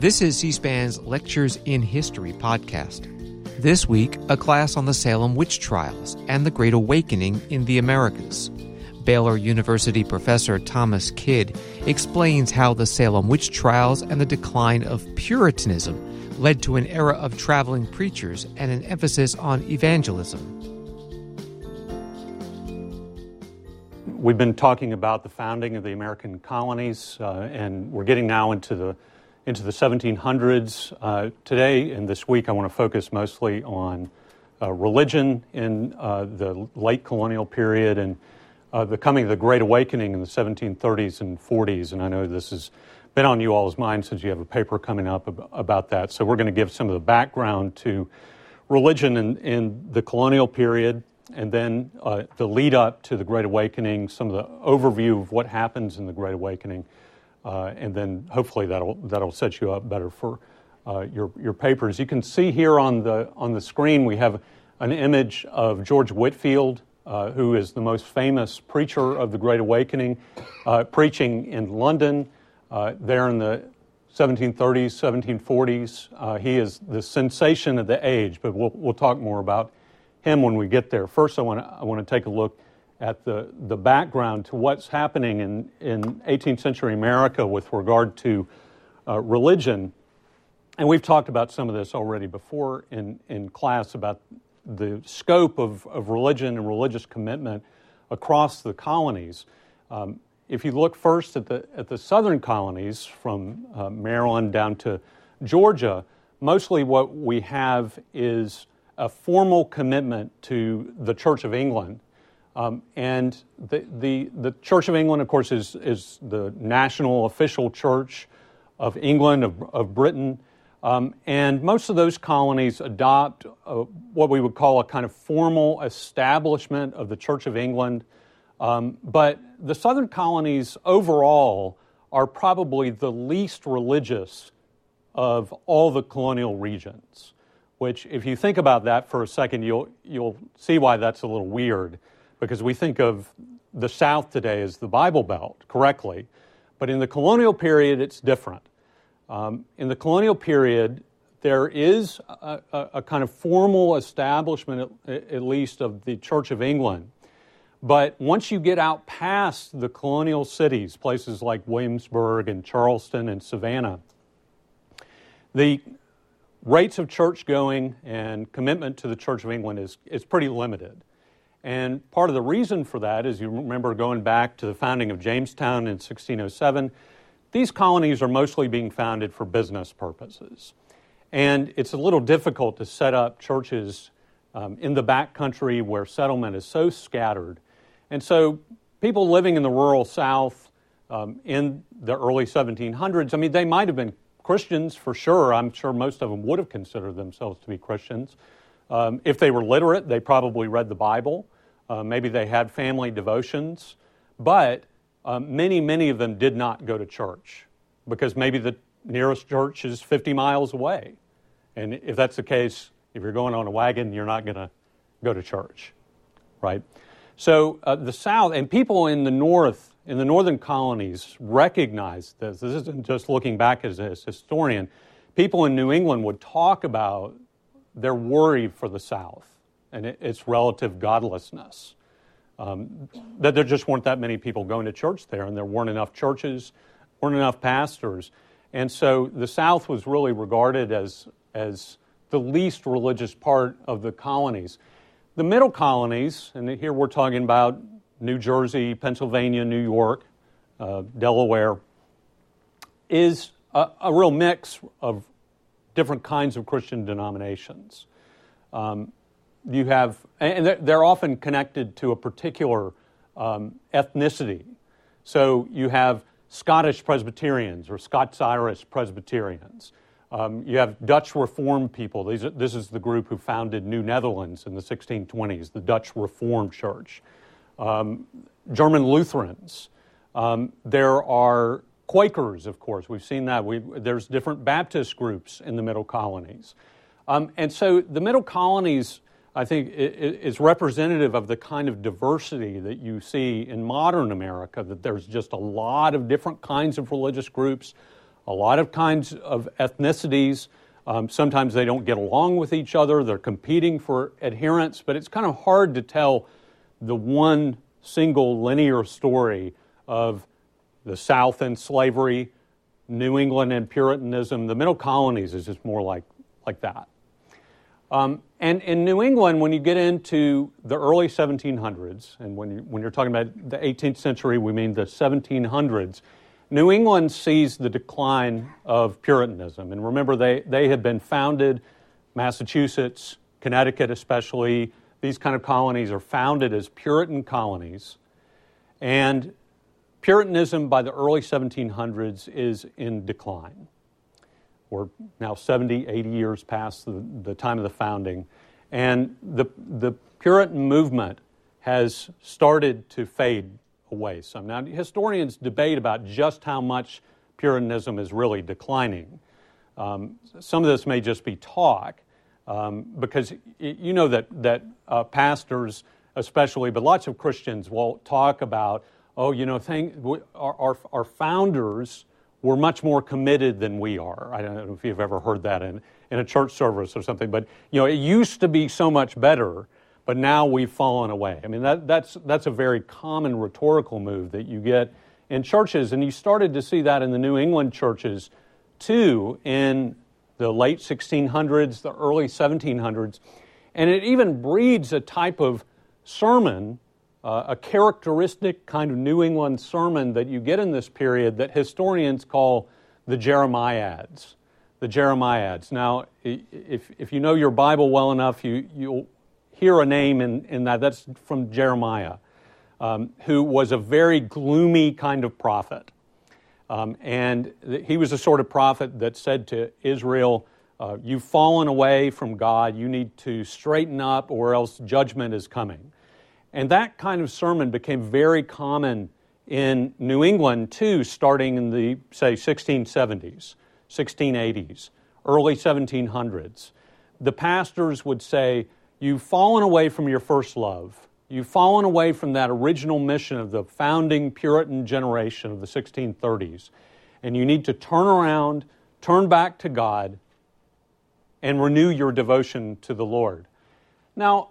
This is C SPAN's Lectures in History podcast. This week, a class on the Salem witch trials and the Great Awakening in the Americas. Baylor University professor Thomas Kidd explains how the Salem witch trials and the decline of Puritanism led to an era of traveling preachers and an emphasis on evangelism. We've been talking about the founding of the American colonies, uh, and we're getting now into the into the 1700s. Uh, today and this week, I want to focus mostly on uh, religion in uh, the late colonial period and uh, the coming of the Great Awakening in the 1730s and 40s. And I know this has been on you all's minds since you have a paper coming up ab- about that. So we're going to give some of the background to religion in, in the colonial period and then uh, the lead up to the Great Awakening, some of the overview of what happens in the Great Awakening, uh, and then hopefully that'll that'll set you up better for uh, your your papers. You can see here on the on the screen we have an image of George Whitefield, uh, who is the most famous preacher of the Great Awakening, uh, preaching in London uh, there in the 1730s, 1740s. he is the sensation of the age, but we'll we'll talk more about him when we get there. First, I want to I want to take a look at the, the background to what's happening in, in 18th century America with regard to uh, religion. And we've talked about some of this already before in, in class about the scope of, of religion and religious commitment across the colonies. Um, if you look first at the, at the southern colonies, from uh, Maryland down to Georgia, mostly what we have is a formal commitment to the Church of England um, and the, the, the, Church of England, of course, is, is the national official church of England, of, of Britain. Um, and most of those colonies adopt uh, what we would call a kind of formal establishment of the Church of England. Um, but the southern colonies overall are probably the least religious of all the colonial regions, which, if you think about that for a second, you'll, you'll see why that's a little weird because we think of the South today as the Bible Belt correctly, but in the colonial period, it's different. Um, in the colonial period, there is a, a, a kind of formal establishment, at, at, least, of the Church of England. But once you get out past the colonial cities, places like Williamsburg and Charleston and Savannah, the rates of church going and commitment to the Church of England is, is pretty limited. And part of the reason for that is you remember going back to the founding of Jamestown in 1607, these colonies are mostly being founded for business purposes. And it's a little difficult to set up churches um, in the back country where settlement is so scattered. And so people living in the rural South um, in the early 1700s, I mean, they might have been Christians for sure. I'm sure most of them would have considered themselves to be Christians. Um, if they were literate, they probably read the Bible. Uh, maybe they had family devotions. But um, many, many of them did not go to church because maybe the nearest church is 50 miles away. And if that's the case, if you're going on a wagon, you're not going to go to church, right? So uh, the South and people in the North, in the northern colonies, recognized this. This isn't just looking back as a historian. People in New England would talk about they're worried for the South and its relative godlessness. Um, that there just weren't that many people going to church there, and there weren't enough churches, weren't enough pastors. And so the South was really regarded as, as the least religious part of the colonies. The middle colonies, and here we're talking about New Jersey, Pennsylvania, New York, uh, Delaware, is a, a, real mix of different kinds of Christian denominations. Um, you have, and they're often connected to a particular um, ethnicity. So you have Scottish Presbyterians or Scots Irish Presbyterians. Um, you have Dutch Reformed people. These, this is the group who founded New Netherlands in the 1620s, the Dutch Reformed Church. Um, German Lutherans. Um, there are Quakers, of course. We've seen that. we there's different Baptist groups in the Middle Colonies. Um, and so the Middle Colonies, I think, is representative of the kind of diversity that you see in modern America, that there's just a lot of different kinds of religious groups, a lot of kinds of ethnicities. Um, sometimes they don't get along with each other, they're competing for adherents, but it's kind of hard to tell the one single linear story of the South and slavery, New England and Puritanism. The middle colonies is just more like, like that. Um, and in New England, when you get into the early 1700s, and when, you, when you're talking about the 18th century, we mean the 1700s, New England sees the decline of Puritanism. And remember, they, they had been founded, Massachusetts, Connecticut especially, these kind of colonies are founded as Puritan colonies. And Puritanism by the early 1700s is in decline. We're now 70, 80 years past the, the time of the founding. And the, the Puritan movement has started to fade away some. Now, historians debate about just how much Puritanism is really declining. Um, some of this may just be talk, um, because you know that, that uh, pastors, especially, but lots of Christians will talk about, oh, you know, our, our, our founders were much more committed than we are. I don't know if you've ever heard that in, in a church service or something, but you know, it used to be so much better, but now we've fallen away. I mean, that, that's, that's a very common rhetorical move that you get in churches, and you started to see that in the New England churches too in the late 1600s, the early 1700s, and it even breeds a type of sermon uh, a characteristic kind of New England sermon that you get in this period that historians call the Jeremiads. The Jeremiads. Now, if, if you know your Bible well enough, you, you'll hear a name in, in that. That's from Jeremiah, um, who was a very gloomy kind of prophet. Um, and he was the sort of prophet that said to Israel, uh, You've fallen away from God. You need to straighten up, or else judgment is coming. And that kind of sermon became very common in New England too, starting in the, say, 1670s, 1680s, early 1700s. The pastors would say, You've fallen away from your first love. You've fallen away from that original mission of the founding Puritan generation of the 1630s. And you need to turn around, turn back to God, and renew your devotion to the Lord. Now,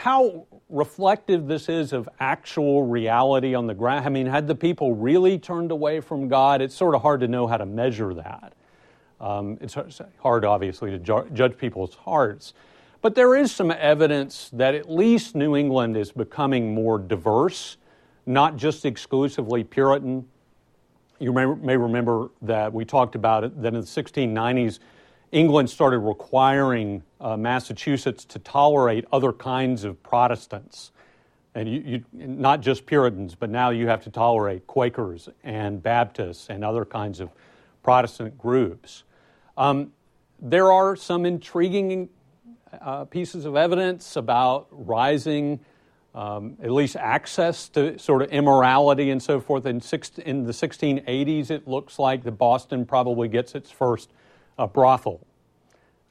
how reflective this is of actual reality on the ground. I mean, had the people really turned away from God? It's sort of hard to know how to measure that. Um, it's hard, obviously, to ju- judge people's hearts. But there is some evidence that at least New England is becoming more diverse, not just exclusively Puritan. You may, may remember that we talked about it, that in the 1690s, England started requiring uh, Massachusetts to tolerate other kinds of Protestants. And you, you, not just Puritans, but now you have to tolerate Quakers and Baptists and other kinds of Protestant groups. Um, there are some intriguing uh, pieces of evidence about rising, um, at least access to sort of immorality and so forth. In, six, in the 1680s, it looks like the Boston probably gets its first a brothel.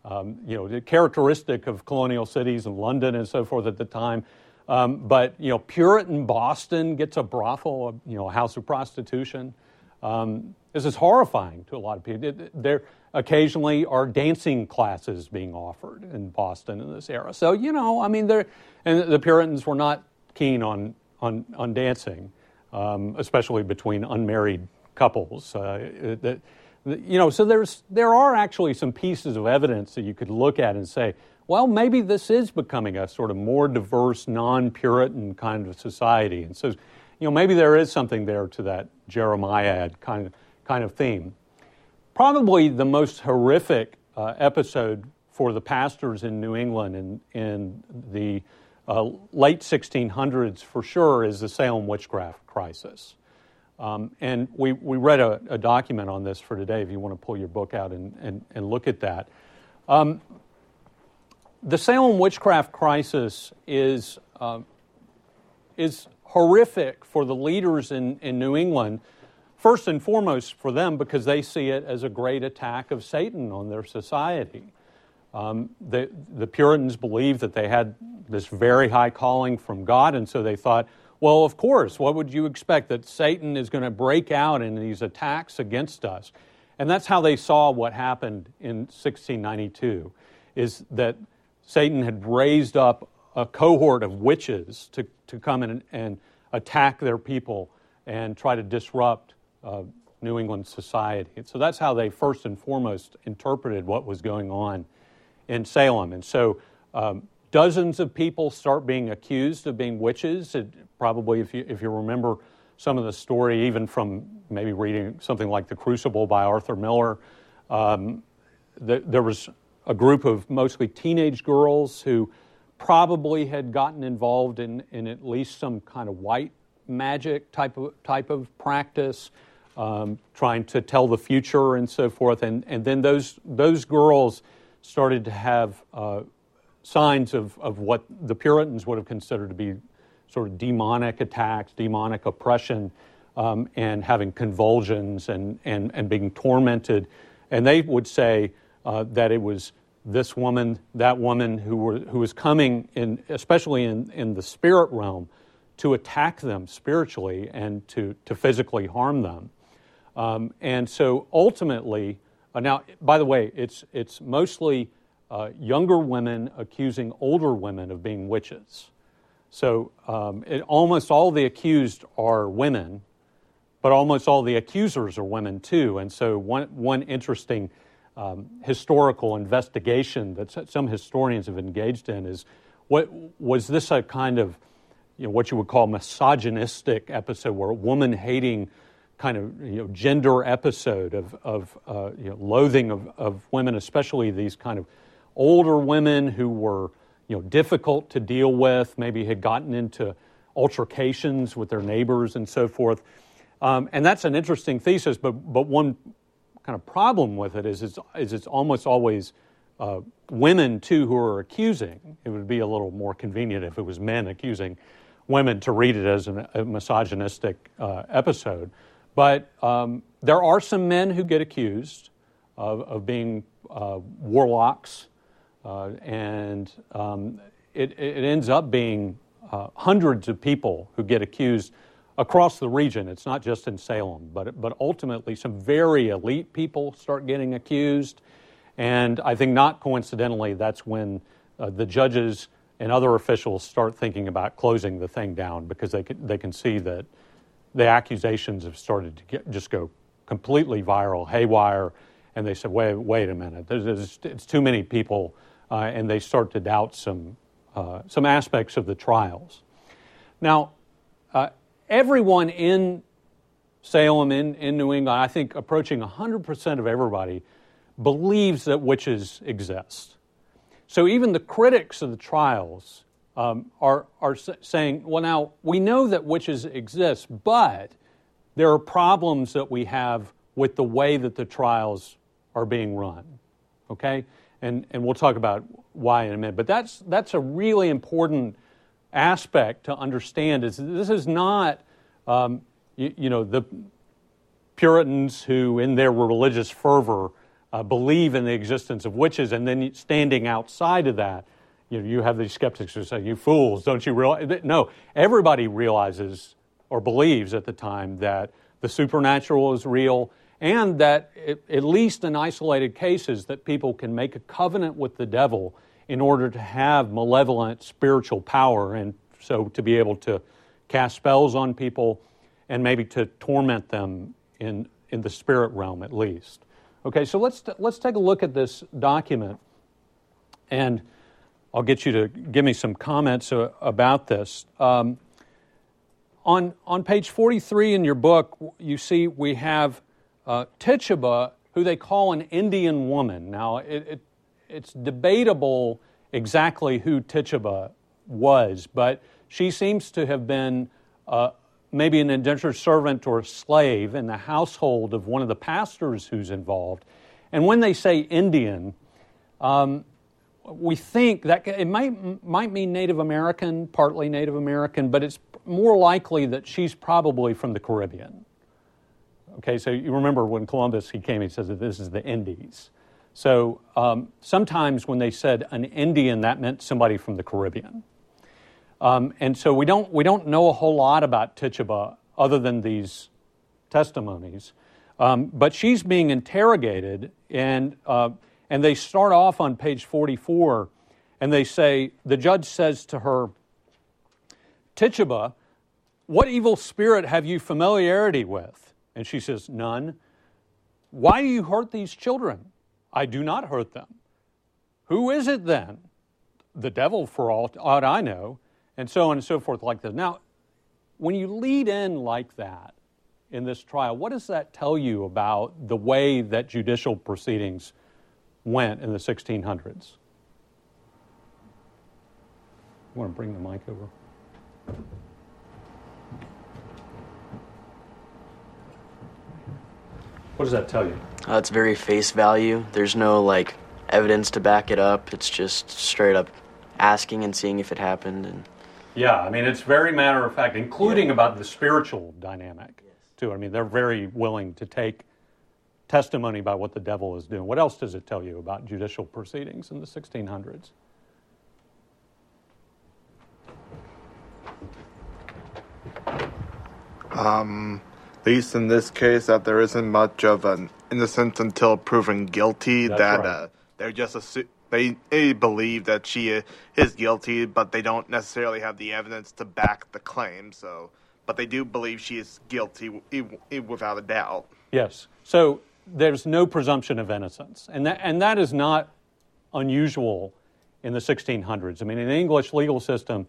Um, you know, the characteristic of colonial cities and London and so forth at the time. Um, but you know, Puritan Boston gets a brothel, you know, a house of prostitution. Um, this is horrifying to a lot of people. There occasionally are dancing classes being offered in Boston in this era. So you know, I mean, there and the Puritans were not keen on on, on dancing, um, especially between unmarried couples. Uh, you know, so there's, there are actually some pieces of evidence that you could look at and say, well, maybe this is becoming a sort of more diverse, non Puritan kind of society. And so, you know, maybe there is something there to that Jeremiad kind of, kind of theme. Probably the most horrific uh, episode for the pastors in New England in, in the uh, late 1600s for sure is the Salem witchcraft crisis. Um, and we, we read a, a, document on this for today if you want to pull your book out and, and, and look at that. Um, the Salem witchcraft crisis is, uh, is horrific for the leaders in, in New England, first and foremost for them because they see it as a great attack of Satan on their society. Um, the, the Puritans believed that they had this very high calling from God, and so they thought, well, of course, what would you expect? That Satan is going to break out in these attacks against us. And that's how they saw what happened in 1692, is that Satan had raised up a cohort of witches to, to come in and, and attack their people and try to disrupt uh, New England society. And so that's how they first and foremost interpreted what was going on in Salem. And so um, dozens of people start being accused of being witches. It, probably, if you, if you remember some of the story, even from maybe reading something like The Crucible by Arthur Miller, um, the, there was a group of mostly teenage girls who probably had gotten involved in, in at least some kind of white magic type of, type of practice, um, trying to tell the future and so forth. And, and then those, those girls started to have uh, signs of, of what the Puritans would have considered to be sort of demonic attacks, demonic oppression, um, and having convulsions and, and, and being tormented. And they would say uh, that it was this woman, that woman who, were, who was coming, in, especially in, in the spirit realm, to attack them spiritually and to, to physically harm them. Um, and so ultimately, uh, now, by the way, it's, it's mostly uh, younger women accusing older women of being witches. So um, it, almost all the accused are women, but almost all the accusers are women too. And so one, one interesting um, historical investigation that some historians have engaged in is what was this a kind of you know, what you would call misogynistic episode where a woman hating kind of you know, gender episode of, of uh, you know, loathing of, of women, especially these kind of older women who were you know, difficult to deal with, maybe had gotten into altercations with their neighbors and so forth. Um, and that's an interesting thesis, but, but one kind of problem with it is it's, is it's almost always uh, women, too, who are accusing. It would be a little more convenient if it was men accusing women to read it as an, a misogynistic uh, episode. But um, there are some men who get accused of, of being uh, warlocks uh, and um, it, it, ends up being uh, hundreds of people who get accused across the region. It's not just in Salem, but, but ultimately, some very elite people start getting accused. And I think, not coincidentally, that's when uh, the judges and other officials start thinking about closing the thing down because they can, they can see that the accusations have started to get, just go completely viral, haywire. And they said, wait, wait a minute, there's, it's too many people and they start to doubt some, uh, some aspects of the trials. Now, uh, everyone in Salem, in, in New England, I think approaching 100% of everybody, believes that witches exist. So even the critics of the trials um, are, are saying, well, now, we know that witches exist, but there are problems that we have with the way that the trials are being run. Okay? And, and we'll talk about why in a minute. But that's, that's a really important aspect to understand is this is not, um, you, you, know, the Puritans who, in their religious fervor, uh, believe in the existence of witches, and then standing outside of that, you know, you have these skeptics who say, "You fools, don't you realize?" No, everybody realizes or believes at the time that the supernatural is real and that at least in isolated cases that people can make a covenant with the devil in order to have malevolent spiritual power and so to be able to cast spells on people and maybe to torment them in, in the spirit realm at least. Okay so let's let's take a look at this document and i'll get you to give me some comments uh, about this. Um, on, on page 43 in your book you see we have uh, Tituba, who they call an Indian woman. Now, it, it, it's debatable exactly who Tituba was, but she seems to have been uh, maybe an indentured servant or slave in the household of one of the pastors who's involved. And when they say Indian, um, we think that it might, might mean Native American, partly Native American, but it's more likely that she's probably from the Caribbean. Okay, so you remember when Columbus he came, he says that this is the Indies. So um, sometimes when they said an Indian, that meant somebody from the Caribbean. Um, and so we don't we don't know a whole lot about Tituba other than these testimonies. Um, but she's being interrogated, and, uh, and they start off on page 44, and they say, the judge says to her, Tituba, what evil spirit have you familiarity with? And she says, None. Why do you hurt these children? I do not hurt them. Who is it then? The devil, for all aught I know, and so on and so forth, like this. Now, when you lead in like that in this trial, what does that tell you about the way that judicial proceedings went in the 1600s? You want to bring the mic over? What does that tell you? Uh, it's very face value. There's no like evidence to back it up. It's just straight up asking and seeing if it happened. And yeah, I mean it's very matter of fact, including yeah. about the spiritual dynamic yes. too. I mean they're very willing to take testimony about what the devil is doing. What else does it tell you about judicial proceedings in the 1600s? Um, at least in this case, that there isn't much of an innocence until proven guilty. That's that right. uh, they're just assu- they, they believe that she is guilty, but they don't necessarily have the evidence to back the claim. So, but they do believe she is guilty without a doubt. Yes. So there's no presumption of innocence, and that and that is not unusual in the 1600s. I mean, in the English legal system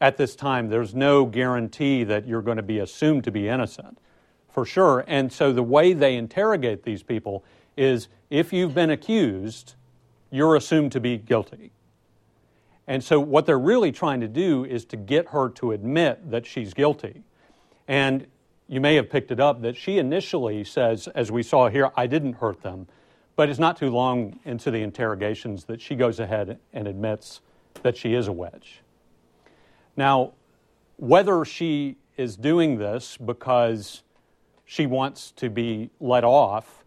at this time, there's no guarantee that you're going to be assumed to be innocent, for sure. And so the way they interrogate these people is if you've been accused, you're assumed to be guilty. And so what they're really trying to do is to get her to admit that she's guilty. And you may have picked it up that she initially says, as we saw here, I didn't hurt them. But it's not too long into the interrogations that she goes ahead and admits that she is a witch. Now, whether she is doing this because she wants to be let off,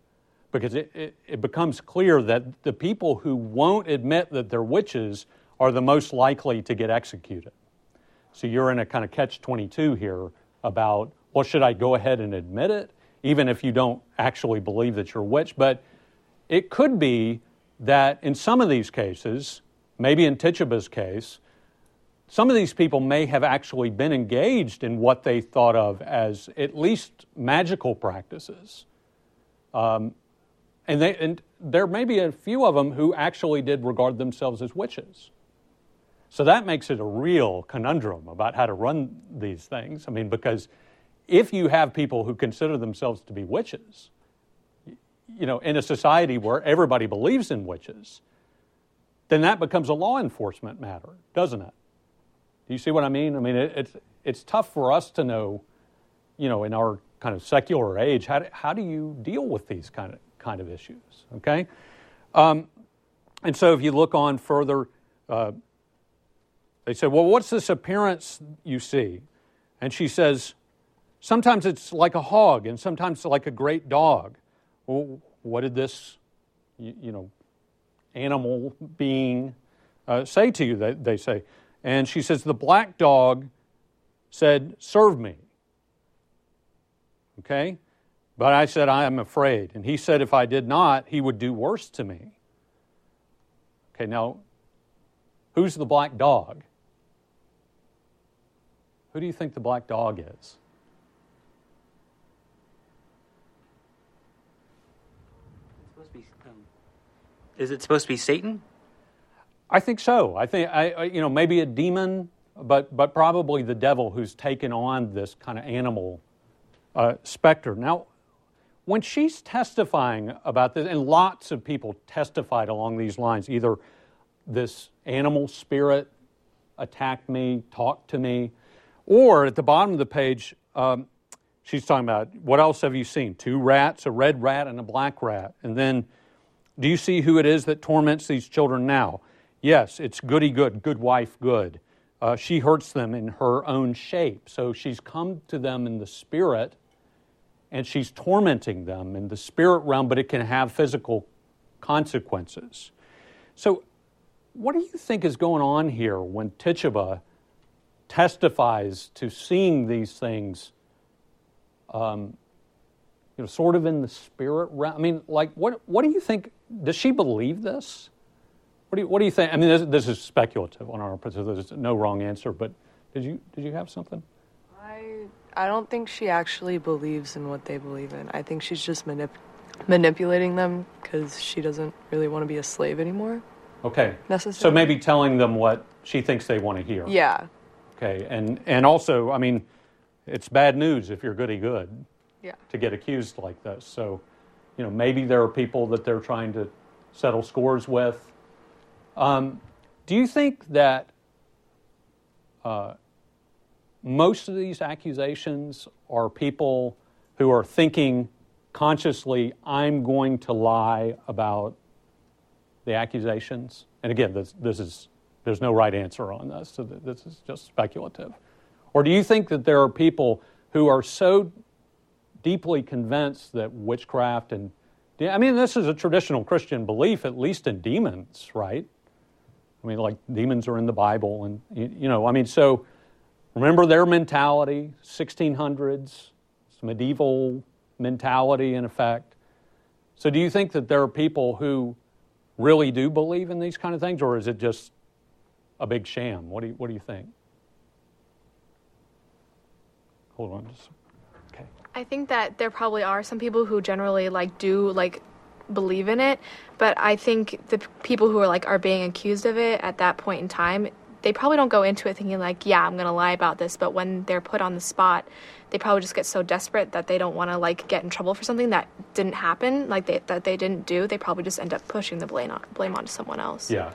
because it, it, it, becomes clear that the people who won't admit that they're witches are the most likely to get executed. So you're in a kind of catch 22 here about, well, should I go ahead and admit it, even if you don't actually believe that you're a witch? But it could be that in some of these cases, maybe in Tituba's case, some of these people may have actually been engaged in what they thought of as at least magical practices. Um, and, they, and there may be a few of them who actually did regard themselves as witches. So that makes it a real conundrum about how to run these things. I mean, because if you have people who consider themselves to be witches, you know, in a society where everybody believes in witches, then that becomes a law enforcement matter, doesn't it? Do you see what I mean? I mean, it, it's, it's tough for us to know, you know, in our kind of secular age, how do, how do you deal with these kind of, kind of issues, okay? Um, and so if you look on further, uh, they say, well, what's this appearance you see? And she says, sometimes it's like a hog and sometimes like a great dog. Well, what did this, you, you know, animal being uh, say to you? They, they say, and she says, The black dog said, Serve me. Okay? But I said, I am afraid. And he said, If I did not, he would do worse to me. Okay, now, who's the black dog? Who do you think the black dog is? Is it supposed to be Satan? I think so. I think I, you know maybe a demon, but but probably the devil who's taken on this kind of animal uh, specter. Now, when she's testifying about this, and lots of people testified along these lines, either this animal spirit attacked me, talked to me, or at the bottom of the page, um, she's talking about what else have you seen? Two rats, a red rat and a black rat, and then. Do you see who it is that torments these children now? Yes, it's goody good, good wife good. Uh, she hurts them in her own shape. So she's come to them in the spirit and she's tormenting them in the spirit realm, but it can have physical consequences. So, what do you think is going on here when Tituba testifies to seeing these things, um, you know, sort of in the spirit realm. I mean, like, what what do you think? Does she believe this? What do you, what do you think? I mean, this, this is speculative on our part, so there's no wrong answer. But did you did you have something? I I don't think she actually believes in what they believe in. I think she's just manip- manipulating them because she doesn't really want to be a slave anymore. Okay. Necessarily. So maybe telling them what she thinks they want to hear. Yeah. Okay. And and also, I mean, it's bad news if you're goody good Yeah. to get accused like this. So, you know, maybe there are people that they're trying to settle scores with. Um, do you think that uh, most of these accusations are people who are thinking consciously, I'm going to lie about the accusations? And again, this, this is, there's no right answer on this, so this is just speculative. Or do you think that there are people who are so deeply convinced that witchcraft and I mean, this is a traditional Christian belief, at least in demons, right? I mean, like demons are in the Bible, and you, know, I mean, so remember their mentality, 1600s, it's medieval mentality in effect. So, do you think that there are people who really do believe in these kind of things, or is it just a big sham? What do you, what do you think? Hold on, just okay. I think that there probably are some people who generally like do like believe in it, but I think the people who are like are being accused of it at that point in time, they probably don't go into it thinking like, yeah, I'm going to lie about this, but when they're put on the spot, they probably just get so desperate that they don't want to like get in trouble for something that didn't happen, like they, that they didn't do. They probably just end up pushing the blame on, blame onto someone else. Yeah.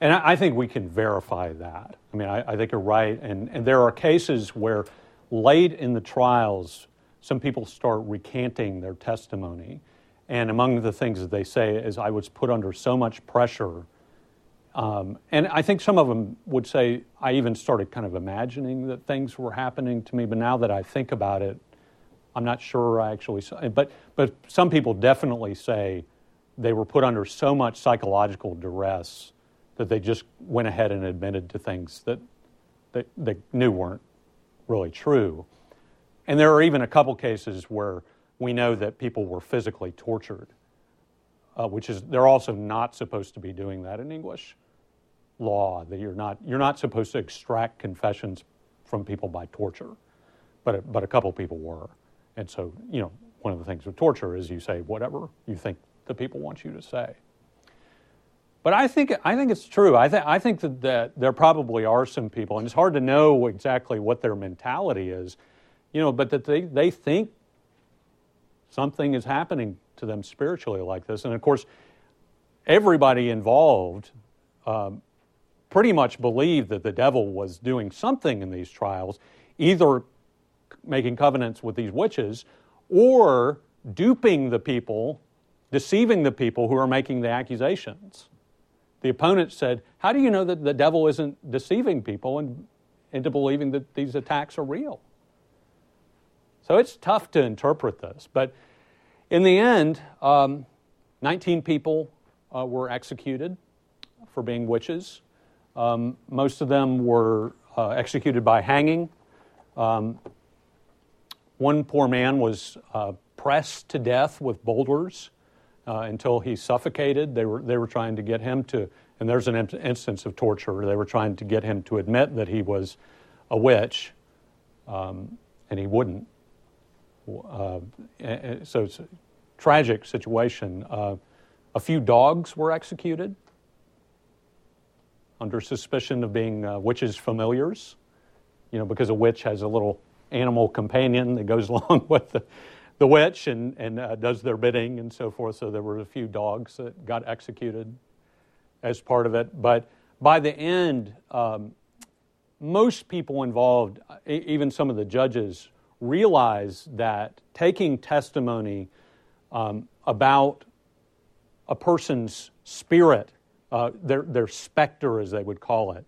And I I think we can verify that. I mean, I, I think you're right. And, and there are cases where late in the trials, some people start recanting their testimony. And among the things that they say is, I was put under so much pressure. Um, and I think some of them would say, I even started kind of imagining that things were happening to me. But now that I think about it, I'm not sure I actually saw But, but some people definitely say they were put under so much psychological duress that they just went ahead and admitted to things that they, they knew weren't really true. And there are even a couple cases where we know that people were physically tortured, uh, which is they're also not supposed to be doing that in English law. That you're not you're not supposed to extract confessions from people by torture, but but a couple people were, and so you know one of the things with torture is you say whatever you think the people want you to say. But I think I think it's true. I think I think that, that there probably are some people, and it's hard to know exactly what their mentality is, you know, but that they, they think something is happening to them spiritually like this. And of course, everybody involved um, pretty much believed that the devil was doing something in these trials, either making covenants with these witches or duping the people, deceiving the people who are making the accusations. The opponent said, How do you know that the devil isn't deceiving people and, into believing that these attacks are real? So it's tough to interpret this. But in the end, um, 19 people uh, were executed for being witches. Um, most of them were uh, executed by hanging. Um, one poor man was uh, pressed to death with boulders uh, until he suffocated. They were, they were trying to get him to, and there's an instance of torture, they were trying to get him to admit that he was a witch, um, and he wouldn't. Uh, so it's a tragic situation. Uh, a few dogs were executed under suspicion of being uh, witches' familiars, you know, because a witch has a little animal companion that goes along with the, the witch and, and uh, does their bidding and so forth. So there were a few dogs that got executed as part of it. But by the end, um, most people involved, even some of the judges, realize that taking testimony um, about a person's spirit, uh, their, their specter, as they would call it,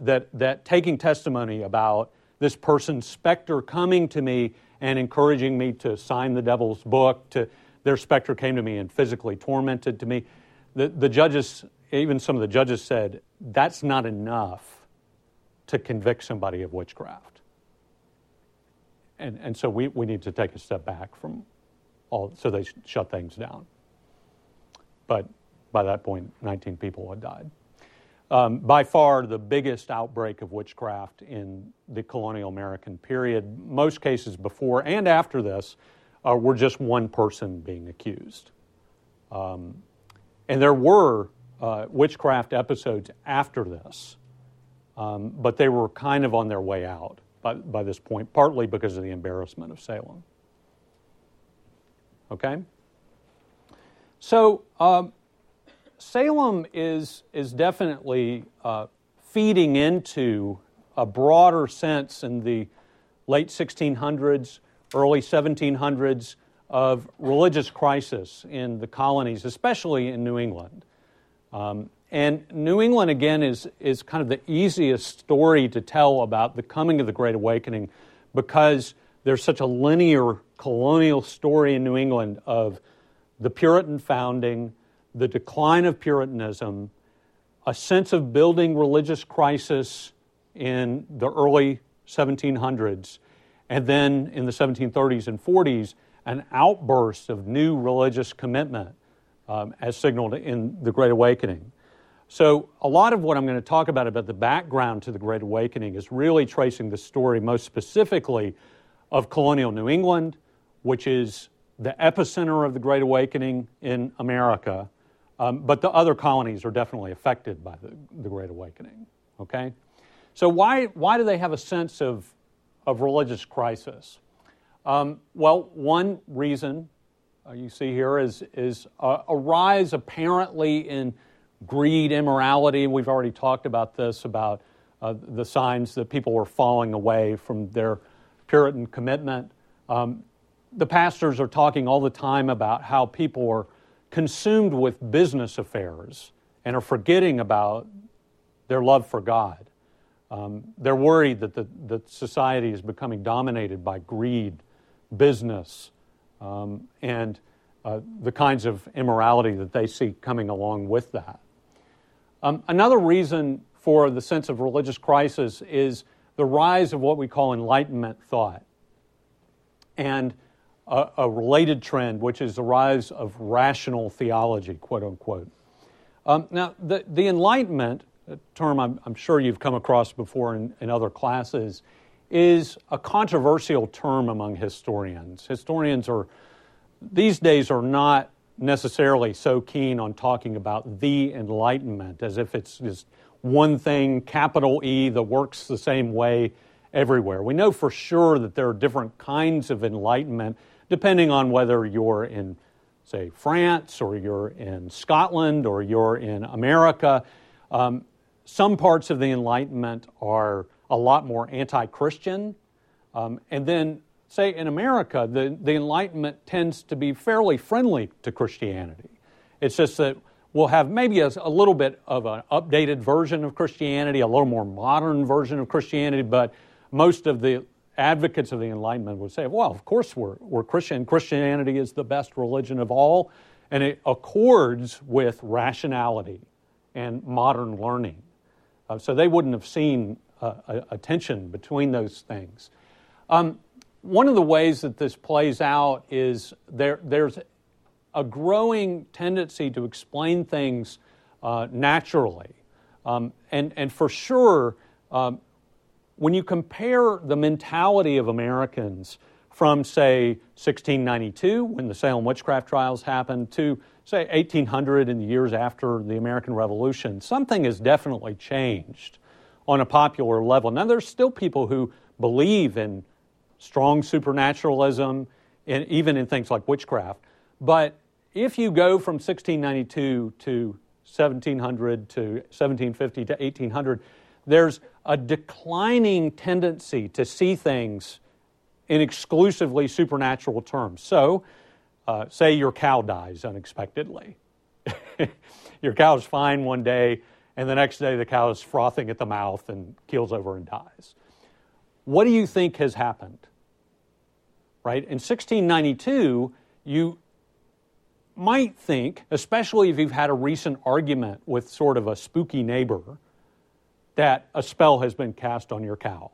that, that taking testimony about this person's specter coming to me and encouraging me to sign the devil's book, to, their specter came to me and physically tormented to me. The, the judges, even some of the judges said, that's not enough to convict somebody of witchcraft and, and so we, we need to take a step back from all, so they shut things down. But by that point, 19 people had died. Um, by far the biggest outbreak of witchcraft in the colonial American period. Most cases before and after this uh, were just one person being accused. Um, and there were uh, witchcraft episodes after this, um, but they were kind of on their way out by, by this point, partly because of the embarrassment of Salem. Okay? So, um, Salem is, is definitely uh, feeding into a broader sense in the late 1600s, early 1700s of religious crisis in the colonies, especially in New England. Um, and New England, again, is, is kind of the easiest story to tell about the coming of the Great Awakening because there's such a linear colonial story in New England of the Puritan founding, the decline of Puritanism, a sense of building religious crisis in the early 1700s, and then in the 1730s and 40s, an outburst of new religious commitment um, as signaled in the Great Awakening. So, a lot of what I'm going to talk about about the background to the Great Awakening is really tracing the story most specifically of colonial New England, which is the epicenter of the Great Awakening in America, um, but the other colonies are definitely affected by the, the Great Awakening. Okay? So, why, why do they have a sense of, of religious crisis? Um, well, one reason uh, you see here is, is a, a, rise apparently in greed, immorality. We've already talked about this, about uh, the signs that people were falling away from their Puritan commitment. Um, the pastors are talking all the time about how people are consumed with business affairs and are forgetting about their love for God. Um, they're worried that the, that society is becoming dominated by greed, business, um, and uh, the kinds of immorality that they see coming along with that. Um, another reason for the sense of religious crisis is the rise of what we call Enlightenment thought. And a, a, related trend, which is the rise of rational theology, quote unquote. Um, now, the, the Enlightenment, a term I'm, I'm, sure you've come across before in, in other classes, is a controversial term among historians. Historians are, these days, are not necessarily so keen on talking about the Enlightenment as if it's just one thing, capital E, that works the same way everywhere. We know for sure that there are different kinds of enlightenment depending on whether you're in, say, France or you're in Scotland or you're in America. Um, some parts of the Enlightenment are a lot more anti Christian. Um, and then, say, in America, the, the Enlightenment tends to be fairly friendly to Christianity. It's just that we'll have maybe a, a, little bit of an updated version of Christianity, a little more modern version of Christianity, but most of the advocates of the Enlightenment would say, well, of course we're, we're Christian. Christianity is the best religion of all, and it accords with rationality and modern learning. Uh, so they wouldn't have seen uh, a, a, tension between those things. Um, one of the ways that this plays out is there, there's a growing tendency to explain things uh, naturally. Um, and, and for sure, um, when you compare the mentality of Americans from, say, 1692, when the Salem witchcraft trials happened, to, say, 1800 in the years after the American Revolution, something has definitely changed on a popular level. Now, there's still people who believe in strong supernaturalism, and even in things like witchcraft. But if you go from 1692 to 1700 to 1750 to 1800, there's a declining tendency to see things in exclusively supernatural terms. So, uh, say your cow dies unexpectedly. your cow's fine one day, and the next day the cow is frothing at the mouth and keels over and dies. What do you think has happened? Right? In 1692, you might think, especially if you've had a recent argument with sort of a spooky neighbor, that a spell has been cast on your cow.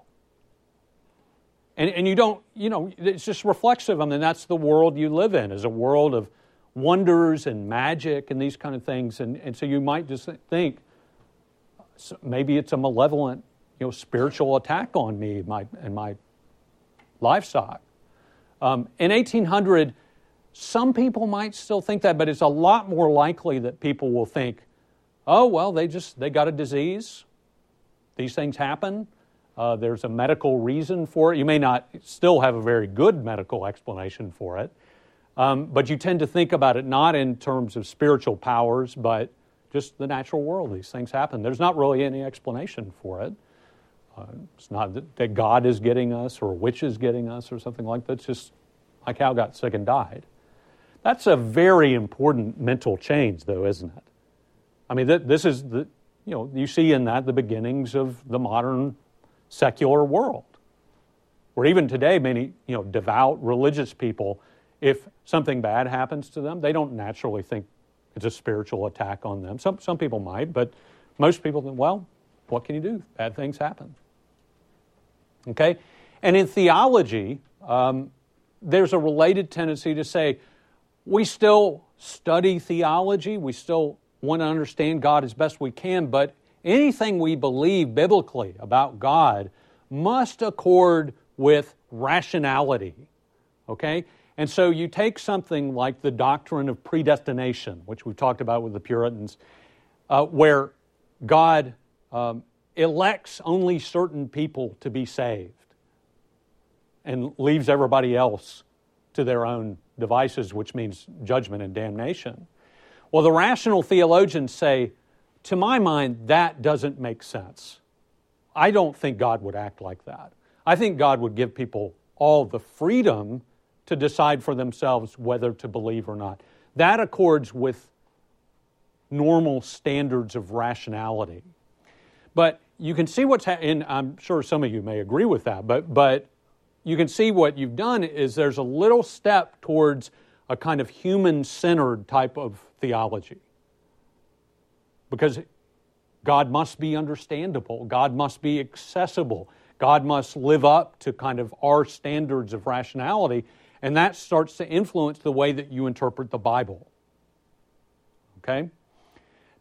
And, and you don't, you know, it's just reflexive. I mean, that's the world you live in, is a world of wonders and magic and these kind of things. And, and so you might just think maybe it's a malevolent, you know, spiritual attack on me my, and my livestock. Um, in 1800, some people might still think that, but it's a lot more likely that people will think, oh, well, they just, they got a disease. These things happen. Uh, there's a medical reason for it. You may not still have a very good medical explanation for it, um, but you tend to think about it not in terms of spiritual powers, but just the natural world. These things happen. There's not really any explanation for it. Uh, it's not that, that, God is getting us or witch is getting us or something like that. It's just my cow got sick and died. That's a very important mental change, though, isn't it? I mean, th- this is the, you know, you see in that the beginnings of the modern secular world. Where even today, many, you know, devout religious people, if something bad happens to them, they don't naturally think it's a spiritual attack on them. Some, some people might, but most people think, well, what can you do? Bad things happen. Okay? And in theology, um, there's a related tendency to say, we still study theology, we still want to understand God as best we can, but anything we believe biblically about God must accord with rationality. Okay? And so you take something like the doctrine of predestination, which we've talked about with the Puritans, uh, where God um, elects only certain people to be saved and leaves everybody else to their own devices, which means judgment and damnation. Well, the rational theologians say, to my mind, that doesn't make sense. I don't think God would act like that. I think God would give people all the freedom to decide for themselves whether to believe or not. That accords with normal standards of rationality. But you can see what's happening, I'm sure some of you may agree with that, but, but you can see what you've done is there's a little step towards a kind of human centered type of theology because God must be understandable, God must be accessible, God must live up to kind of our standards of rationality, and that starts to influence the way that you interpret the Bible. Okay?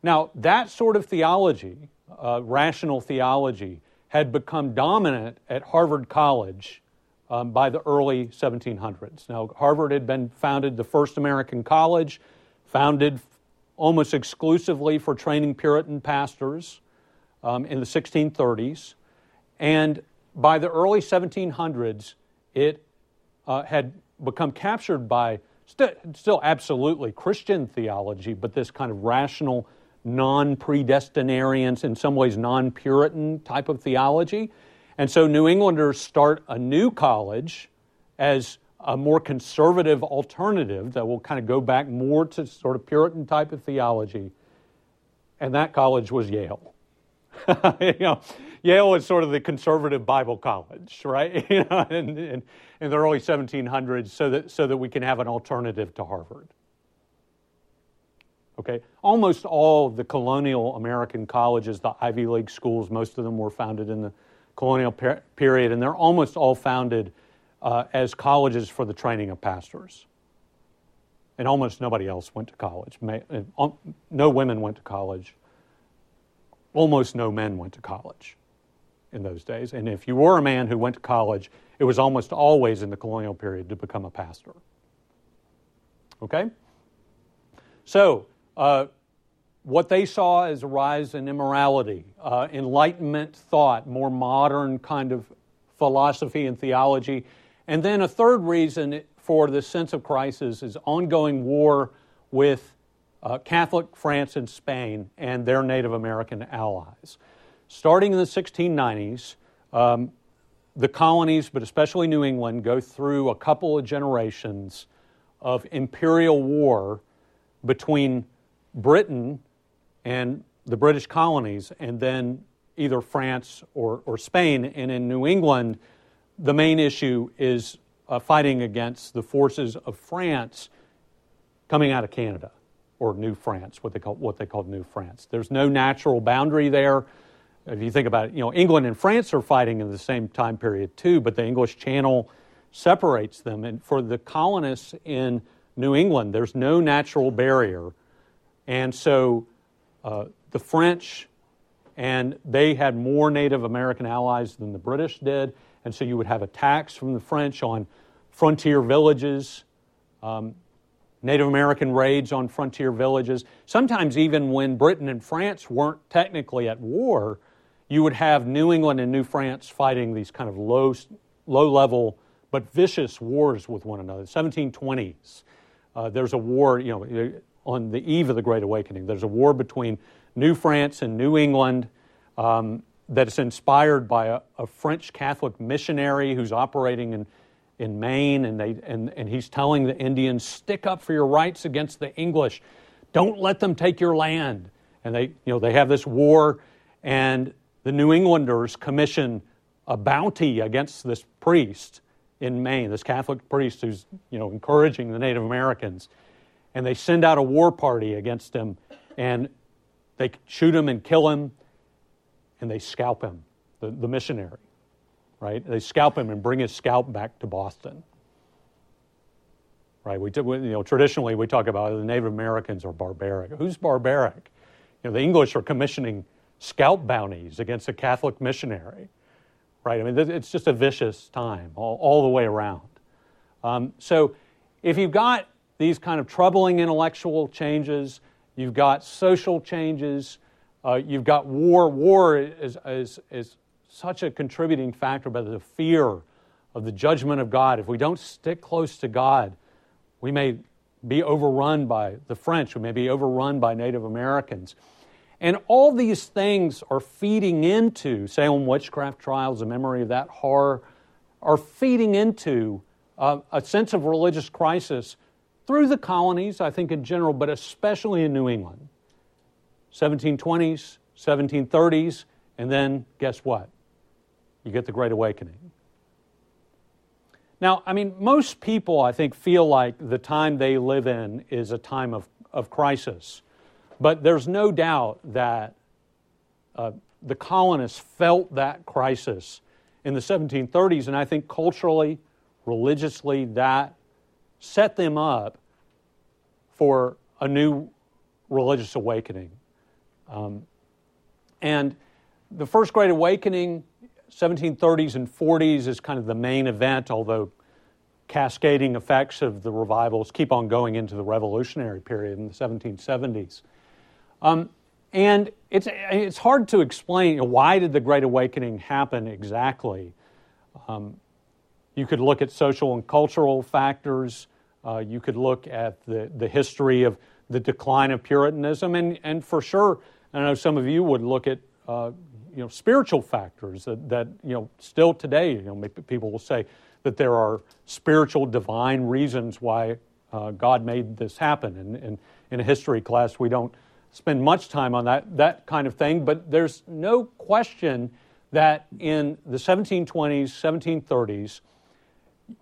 Now, that sort of theology, uh, rational theology, had become dominant at Harvard College um, by the early 1700s. Now, Harvard had been founded, the first American college, founded almost exclusively for training Puritan pastors um, in the 1630s. And by the early 1700s, it uh, had become captured by st- still absolutely Christian theology, but this kind of rational, non predestinarian, in some ways non Puritan type of theology. And so New Englanders start a new college as a more conservative alternative that will kind of go back more to sort of Puritan type of theology. And that college was Yale. you know, Yale is sort of the conservative Bible college, right? you know, in, in, in, the early 1700s, so that, so that we can have an alternative to Harvard. Okay, almost all the colonial American colleges, the Ivy League schools, most of them were founded in the colonial per- period, and they're almost all founded uh, as colleges for the training of pastors. And almost nobody else went to college. Uh, no women went to college. Almost no men went to college in those days. And if you were a man who went to college, it was almost always in the colonial period to become a pastor. Okay? So, uh, what they saw as a rise in immorality, uh, Enlightenment thought, more modern kind of philosophy and theology, and then a third reason for this sense of crisis is ongoing war with uh, Catholic France and Spain and their Native American allies. Starting in the 1690s, um, the colonies, but especially New England, go through a couple of generations of imperial war between Britain and the British colonies, and then either France or, or Spain. And in New England, the main issue is uh, fighting against the forces of France coming out of Canada or New France, what they call what they called New France. There's no natural boundary there. if you think about it, you know, England and France are fighting in the same time period too, but the English Channel separates them. And for the colonists in New England, there's no natural barrier. And so uh, the French, and they had more Native American allies than the British did. And so you would have attacks from the French on frontier villages, um, Native American raids on frontier villages. Sometimes, even when Britain and France weren't technically at war, you would have New England and New France fighting these kind of low, low level but vicious wars with one another. 1720s, uh, there's a war, you know, on the eve of the Great Awakening. There's a war between New France and New England um, that is inspired by a, a, French Catholic missionary who's operating in, in Maine, and, they, and, and he's telling the Indians, stick up for your rights against the English. Don't let them take your land. And they, you know, they have this war, and the New Englanders commission a bounty against this priest in Maine, this Catholic priest who's you know encouraging the Native Americans, and they send out a war party against him, and they shoot him and kill him, and they scalp him, the, the missionary, right? They scalp him and bring his scalp back to Boston. Right? We, you know, traditionally we talk about the Native Americans are barbaric. Who's barbaric? You know, the English are commissioning scalp bounties against a Catholic missionary right? I mean, it's just a vicious time all, all the way around. Um, so if you've got these kind of troubling intellectual changes, you've got social changes, uh, you've got war. War is, is, is such a contributing factor, but the fear of the judgment of God. If we don't stick close to God, we may be overrun by the French, we may be overrun by Native Americans. And all these things are feeding into Salem witchcraft trials, the memory of that horror, are feeding into uh, a sense of religious crisis through the colonies, I think in general, but especially in New England. 1720s, 1730s, and then guess what? You get the Great Awakening. Now, I mean, most people, I think, feel like the time they live in is a time of, of crisis. But there's no doubt that uh, the colonists felt that crisis in the 1730s, and I think culturally, religiously, that set them up for a new religious awakening. Um, and the First Great Awakening, 1730s and 40s, is kind of the main event, although cascading effects of the revivals keep on going into the revolutionary period in the 1770s. Um, and it's, it's hard to explain why did the Great Awakening happen exactly. Um, you could look at social and cultural factors. Uh, you could look at the, the history of the decline of Puritanism, and, and for sure, I know some of you would look at uh, you know spiritual factors that, that you know still today you know people will say that there are spiritual divine reasons why uh, God made this happen. And, and in a history class, we don't spend much time on that, that kind of thing, but there's no question that in the 1720s, 1730s,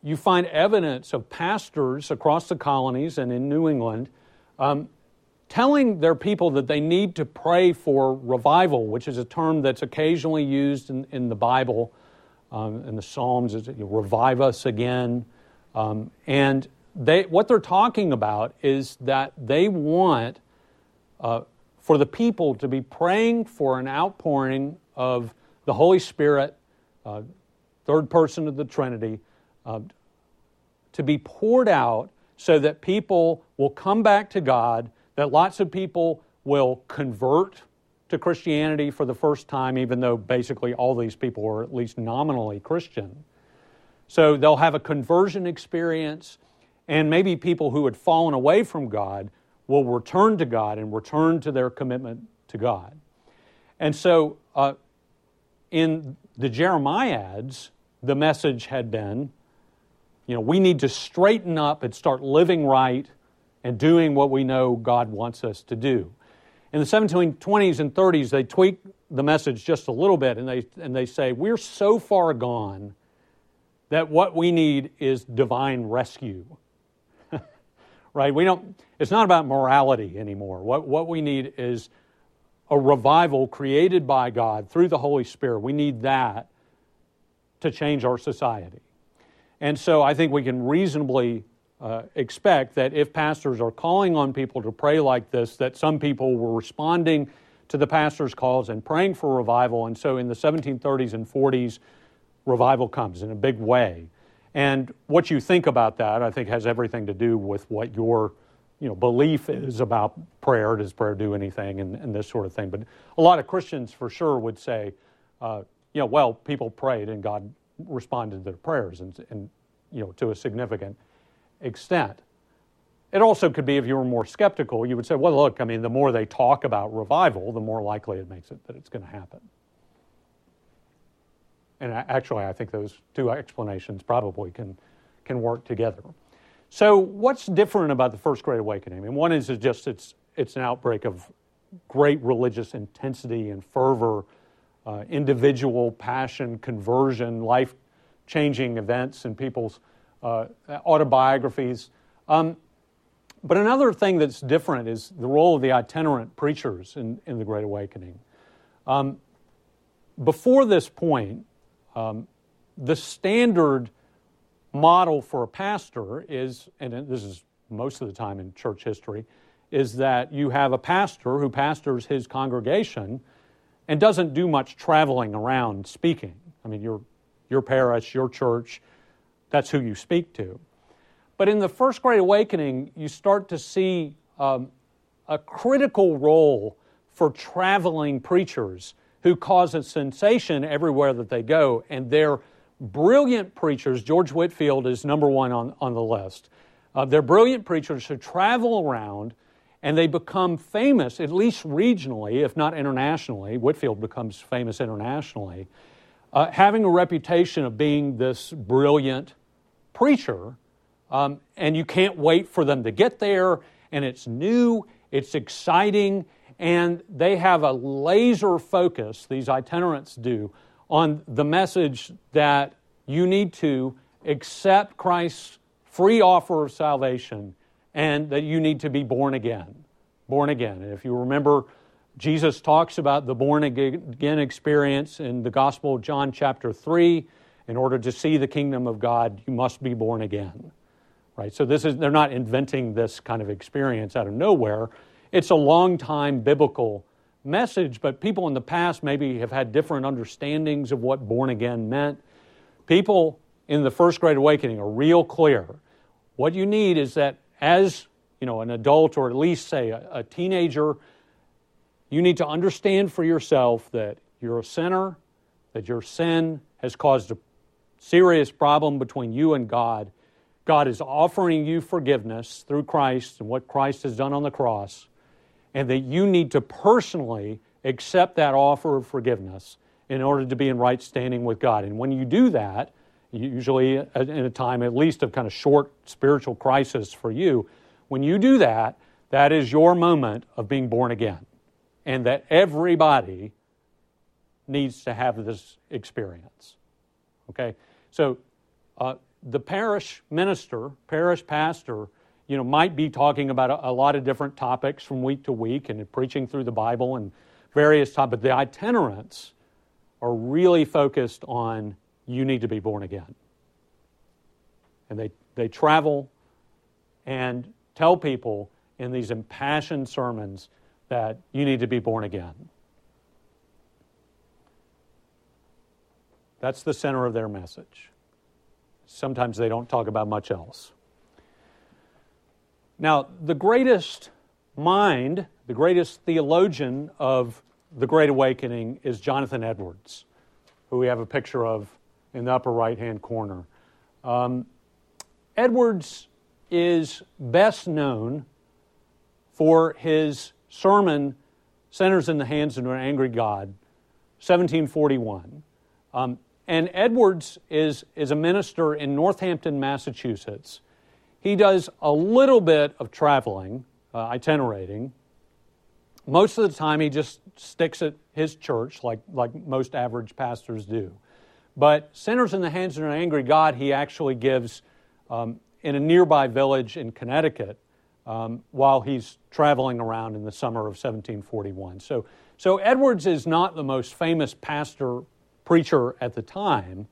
you find evidence of pastors across the colonies and in New England um, telling their people that they need to pray for revival, which is a term that's occasionally used in, in the Bible, um, in the Psalms, is revive us again. Um, and they, what they're talking about is that they want uh, for the people to be praying for an outpouring of the Holy Spirit, uh, third person of the Trinity, uh, to be poured out so that people will come back to God, that lots of people will convert to Christianity for the first time, even though basically all these people are at least nominally Christian. So they'll have a conversion experience, and maybe people who had fallen away from God will return to God and return to their commitment to God. And so uh, in the Jeremiads, the message had been you know, we need to straighten up and start living right and doing what we know God wants us to do. In the 1720s and 30s, they tweak the message just a little bit and they, and they say, We're so far gone that what we need is divine rescue right? We don't, it's not about morality anymore. What, what we need is a revival created by God through the Holy Spirit. We need that to change our society. And so I think we can reasonably uh, expect that if pastors are calling on people to pray like this, that some people were responding to the pastor's calls and praying for revival. And so in the 1730s and 40s, revival comes in a big way. And what you think about that, I think, has everything to do with what your you know, belief is about prayer. Does prayer do anything and, and this sort of thing? But a lot of Christians for sure would say, uh, you know, well, people prayed and God responded to their prayers and, and you know, to a significant extent. It also could be if you were more skeptical, you would say, well, look, I mean, the more they talk about revival, the more likely it makes it that it's going to happen. And actually, I think those two explanations probably can, can work together. So, what's different about the First Great Awakening? I mean, one is just it's, it's an outbreak of great religious intensity and fervor, uh, individual passion, conversion, life changing events in people's uh, autobiographies. Um, but another thing that's different is the role of the itinerant preachers in, in the Great Awakening. Um, before this point, um, the standard model for a pastor is, and this is most of the time in church history, is that you have a pastor who pastors his congregation and doesn't do much traveling around speaking. I mean, your, your parish, your church, that's who you speak to. But in the First Great Awakening, you start to see um, a critical role for traveling preachers who cause a sensation everywhere that they go. And they're brilliant preachers. George Whitefield is number one on, on the list. Uh, they're brilliant preachers who travel around and they become famous, at least regionally, if not internationally. Whitefield becomes famous internationally, uh, having a reputation of being this brilliant preacher um, and you can't wait for them to get there, and it's new, it's exciting, and they have a laser focus, these itinerants do, on the message that you need to accept Christ's free offer of salvation and that you need to be born again. Born again. And if you remember, Jesus talks about the born again experience in the Gospel of John, chapter 3. In order to see the kingdom of God, you must be born again right? So this is they're not inventing this kind of experience out of nowhere. It's a long time biblical message, but people in the past maybe have had different understandings of what born again meant. People in the first great awakening are real clear. What you need is that as you know an adult or at least say a, a teenager, you need to understand for yourself that you're a sinner, that your sin has caused a serious problem between you and God, God is offering you forgiveness through Christ and what Christ has done on the cross, and that you need to personally accept that offer of forgiveness in order to be in right standing with God. And when you do that, usually in a time at least of kind of short spiritual crisis for you, when you do that, that is your moment of being born again. And that everybody needs to have this experience. Okay? So, uh, the parish minister, parish pastor, you know, might be talking about a, a, lot of different topics from week to week and preaching through the Bible and various topics. But the itinerants are really focused on you need to be born again. And they, they travel and tell people in these impassioned sermons that you need to be born again. That's the center of their message. Sometimes they don't talk about much else. Now, the greatest mind, the greatest theologian of the Great Awakening is Jonathan Edwards, who we have a picture of in the upper right hand corner. Um, Edwards is best known for his sermon, Sinners in the Hands of an Angry God, 1741. Um, and Edwards is, is a minister in Northampton, Massachusetts. He does a little bit of traveling, uh, itinerating. Most of the time, he just sticks at his church, like, like most average pastors do. But Sinners in the Hands of an Angry God, he actually gives um, in a nearby village in Connecticut um, while he's traveling around in the summer of 1741. So So Edwards is not the most famous pastor preacher at the time,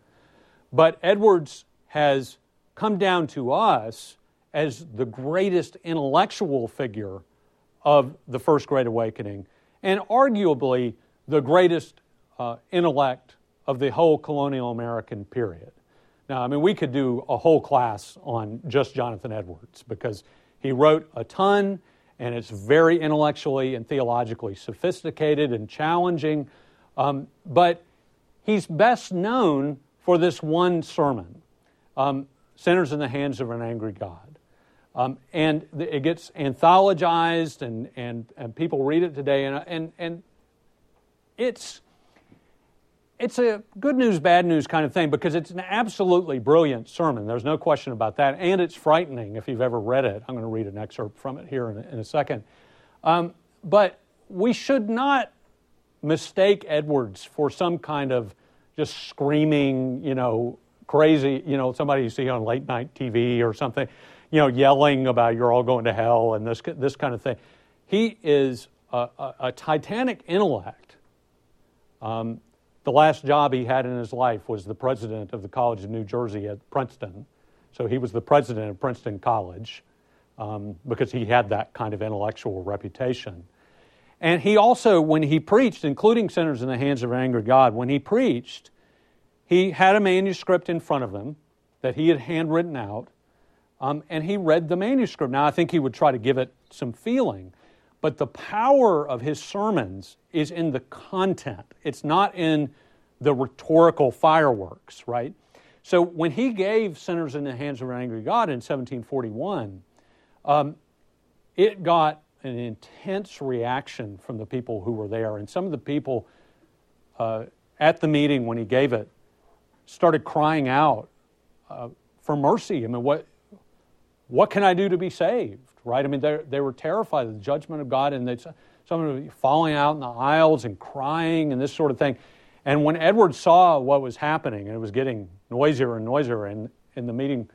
but Edwards has come down to us as the greatest intellectual figure of the First Great Awakening and arguably the greatest uh, intellect of the whole colonial American period. Now, I mean, we could do a whole class on just Jonathan Edwards because he wrote a ton and it's very intellectually and theologically sophisticated and challenging. Um, but he's best known for this one sermon um, Sinners in the Hands of an Angry God. Um, and it gets anthologized, and, and, and people read it today, and, and, and it's it's a good news, bad news kind of thing because it's an absolutely brilliant sermon. There's no question about that. And it's frightening if you've ever read it. I'm going to read an excerpt from it here in a, in a second. Um, but we should not mistake Edwards for some kind of just screaming, you know, crazy, you know, somebody you see on late night TV or something, you know, yelling about you're all going to hell and this, this kind of thing. He is a, a, a titanic intellect. Um, the last job he had in his life was the president of the College of New Jersey at Princeton. So he was the president of Princeton College um, because he had that kind of intellectual reputation. And he also, when he preached, including Sinners in the Hands of an Angry God, when he preached, he had a manuscript in front of him that he had handwritten out, um, and he read the manuscript. Now, I think he would try to give it some feeling. But the power of his sermons is in the content, it's not in the rhetorical fireworks, right? So when he gave Sinners in the Hands of an Angry God in 1741, um, it got an intense reaction from the people who were there. And some of the people uh, at the meeting when he gave it started crying out uh, for mercy. I mean, what, what can I do to be saved? Right? I mean, they were terrified of the judgment of God, and they, some of them falling out in the aisles and crying and this sort of thing. And when Edward saw what was happening, and it was getting noisier and noisier in, in the meeting,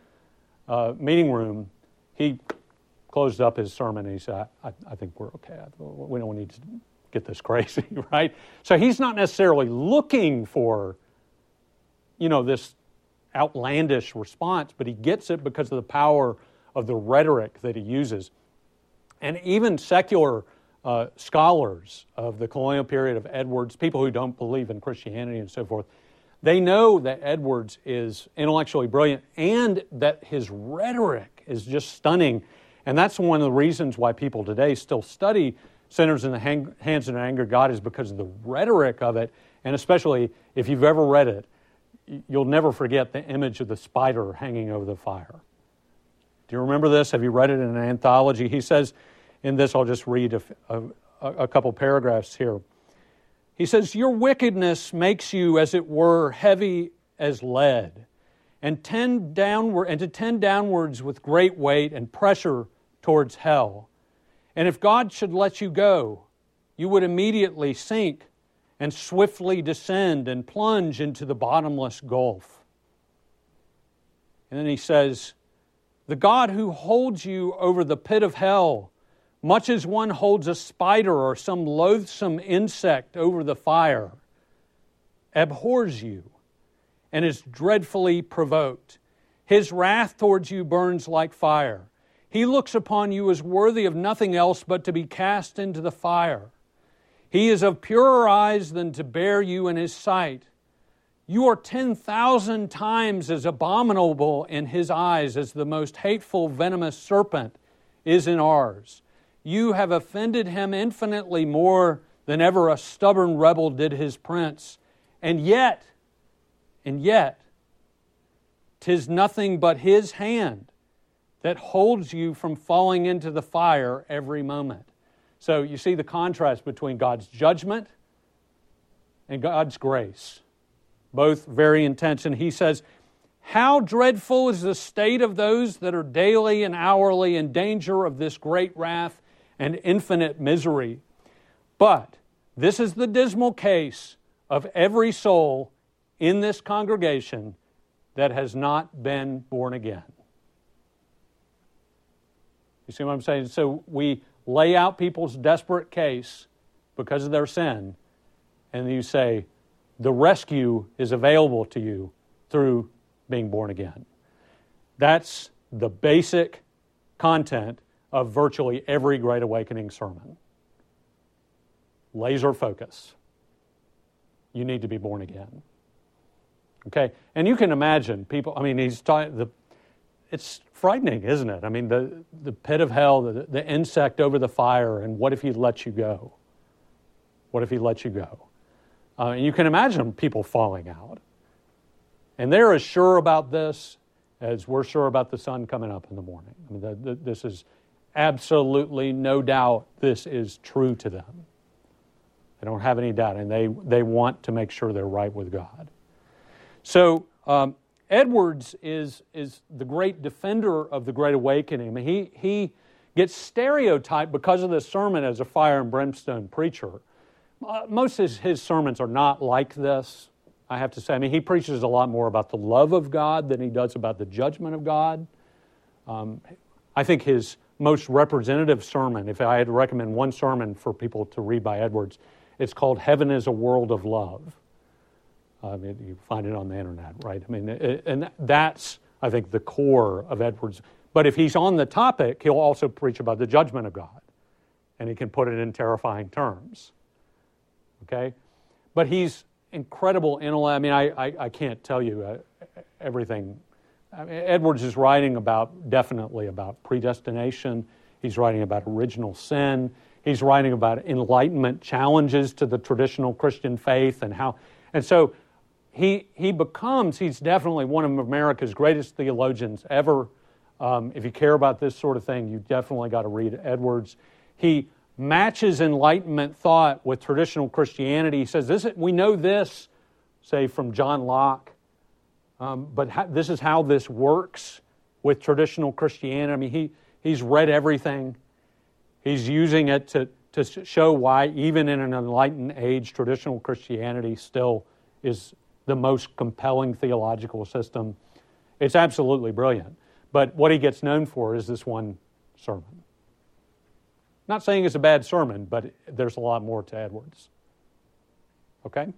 uh, meeting room, he closed up his sermon and he said, I, I think we're okay. We don't need to get this crazy, right? So he's not necessarily looking for, you know, this outlandish response, but he gets it because of the power of the rhetoric that he uses. And even secular uh, scholars of the colonial period of Edwards, people who don't believe in Christianity and so forth, they know that Edwards is intellectually brilliant and that his rhetoric is just stunning. And that's one of the reasons why people today still study Sinners in the Hang- Hands of an Angry God is because of the rhetoric of it. And especially if you've ever read it, you'll never forget the image of the spider hanging over the fire. Do you remember this? Have you read it in an anthology? He says in this, I'll just read a, a, a couple paragraphs here. He says, Your wickedness makes you, as it were, heavy as lead, and, tend downward, and to tend downwards with great weight and pressure towards hell. And if God should let you go, you would immediately sink and swiftly descend and plunge into the bottomless gulf. And then he says, the God who holds you over the pit of hell, much as one holds a spider or some loathsome insect over the fire, abhors you and is dreadfully provoked. His wrath towards you burns like fire. He looks upon you as worthy of nothing else but to be cast into the fire. He is of purer eyes than to bear you in his sight. You are 10,000 times as abominable in his eyes as the most hateful, venomous serpent is in ours. You have offended him infinitely more than ever a stubborn rebel did his prince. And yet, and yet, tis nothing but his hand that holds you from falling into the fire every moment. So you see the contrast between God's judgment and God's grace both very intense. And he says, How dreadful is the state of those that are daily and hourly in danger of this great wrath and infinite misery. But this is the dismal case of every soul in this congregation that has not been born again. You see what I'm saying? So we lay out people's desperate case because of their sin, and you say, the rescue is available to you through being born again. That's the basic content of virtually every Great Awakening sermon. Laser focus. You need to be born again. Okay? And you can imagine people, I mean, he's talking, the, it's frightening, isn't it? I mean, the, the pit of hell, the, the insect over the fire, and what if he lets you go? What if he lets you go? Uh, and you can imagine people falling out. And they're as sure about this as we're sure about the sun coming up in the morning. I mean, the, the, this is absolutely no doubt this is true to them. They don't have any doubt, and they, they want to make sure they're right with God. So, um, Edwards is, is the great defender of the Great Awakening. I mean, he, he gets stereotyped because of this sermon as a fire and brimstone preacher. Uh, most of his, sermons are not like this, I have to say. I mean, he preaches a lot more about the love of God than he does about the judgment of God. Um, I think his most representative sermon, if I had to recommend one sermon for people to read by Edwards, it's called Heaven is a World of Love. I mean, you find it on the internet, right? I mean, and that's, I think, the core of Edwards. But if he's on the topic, he'll also preach about the judgment of God, and he can put it in terrifying terms. Okay? But he's incredible intellect. I mean, I, I, I can't tell you uh, everything. I mean, Edwards is writing about, definitely about predestination. He's writing about original sin. He's writing about enlightenment challenges to the traditional Christian faith and how. And so he, he becomes, he's definitely one of America's greatest theologians ever. Um, if you care about this sort of thing, you definitely got to read Edwards. He matches Enlightenment thought with traditional Christianity. He says, this, We know this, say, from John Locke, um, but ha- this is how this works with traditional Christianity. I mean, he, he's read everything, he's using it to, to show why, even in an enlightened age, traditional Christianity still is the most compelling theological system. It's absolutely brilliant. But what he gets known for is this one sermon. Not saying it's a bad sermon, but there's a lot more to Edwards. Okay?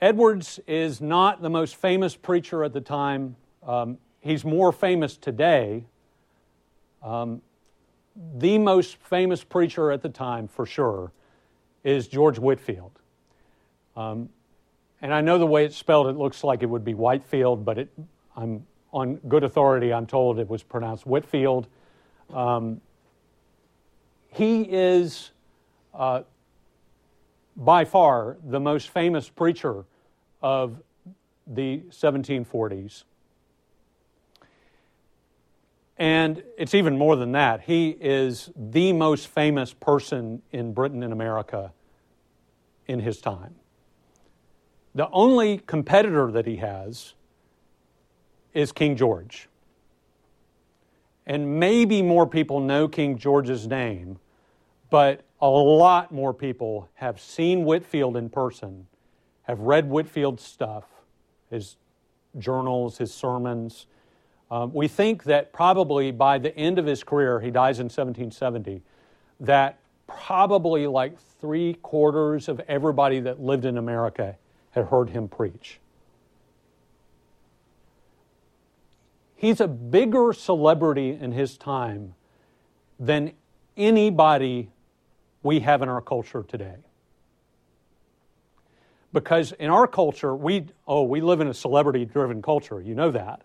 Edwards is not the most famous preacher at the time. Um, he's more famous today. Um, the most famous preacher at the time, for sure, is George Whitefield. Um, and I know the way it's spelled, it looks like it would be Whitefield, but it, I'm on good authority, I'm told it was pronounced Whitfield. Um, he is uh, by far the most famous preacher of the 1740s. And it's even more than that. He is the most famous person in Britain and America in his time. The only competitor that he has is King George. And maybe more people know King George's name, but a lot more people have seen Whitefield in person, have read Whitefield's stuff, his journals, his sermons. Um, we think that probably by the end of his career, he dies in 1770, that probably like three quarters of everybody that lived in America had heard him preach. He's a bigger celebrity in his time than anybody we have in our culture today. Because in our culture, we, oh, we live in a celebrity driven culture, you know that,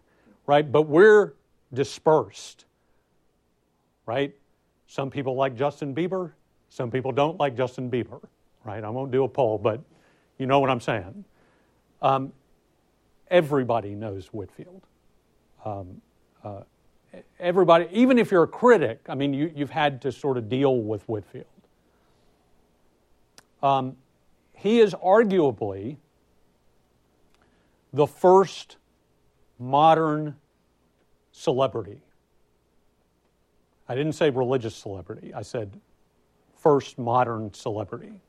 right? But we're dispersed, right? Some people like Justin Bieber, some people don't like Justin Bieber, right? I won't do a poll, but you know what I'm saying. Um, everybody knows Whitefield um, uh, everybody, even if you're a critic, I mean, you, have had to sort of deal with Whitefield. Um, he is arguably the first modern celebrity. I didn't say religious celebrity, I said first modern celebrity.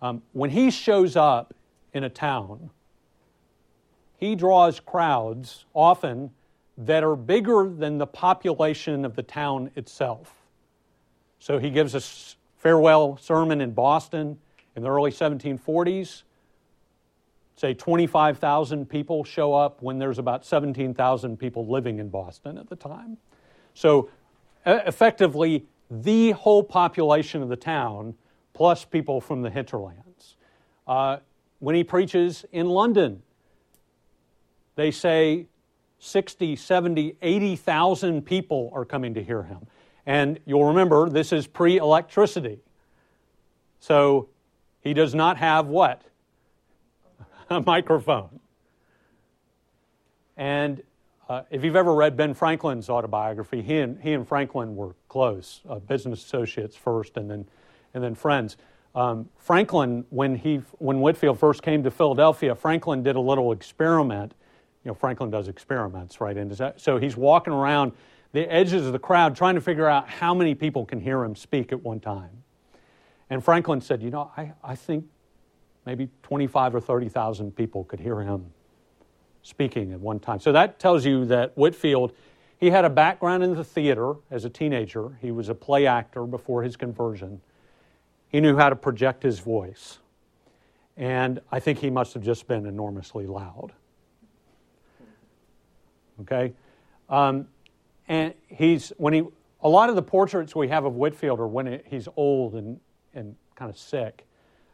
Um, when he shows up in a town, he draws crowds often that are bigger than the population of the town itself. So he gives a farewell sermon in Boston in the early 1740s. Say 25,000 people show up when there's about 17,000 people living in Boston at the time. So effectively, the whole population of the town, plus people from the hinterlands. Uh, when he preaches in London, they say 60, 70, 80,000 people are coming to hear him. And you'll remember this is pre electricity. So he does not have what? A microphone. And uh, if you've ever read Ben Franklin's autobiography, he and, he and Franklin were close, uh, business associates first and then, and then friends. Um, Franklin, when, he, when Whitefield first came to Philadelphia, Franklin did a little experiment. You know, Franklin does experiments, right? And so he's walking around the edges of the crowd trying to figure out how many people can hear him speak at one time. And Franklin said, You know, I, I think maybe 25 or 30,000 people could hear him speaking at one time. So that tells you that Whitefield, he had a background in the theater as a teenager. He was a play actor before his conversion. He knew how to project his voice. And I think he must have just been enormously loud. Okay? Um, and he's, when he, a lot of the portraits we have of Whitefield are when he's old and, and kind of sick.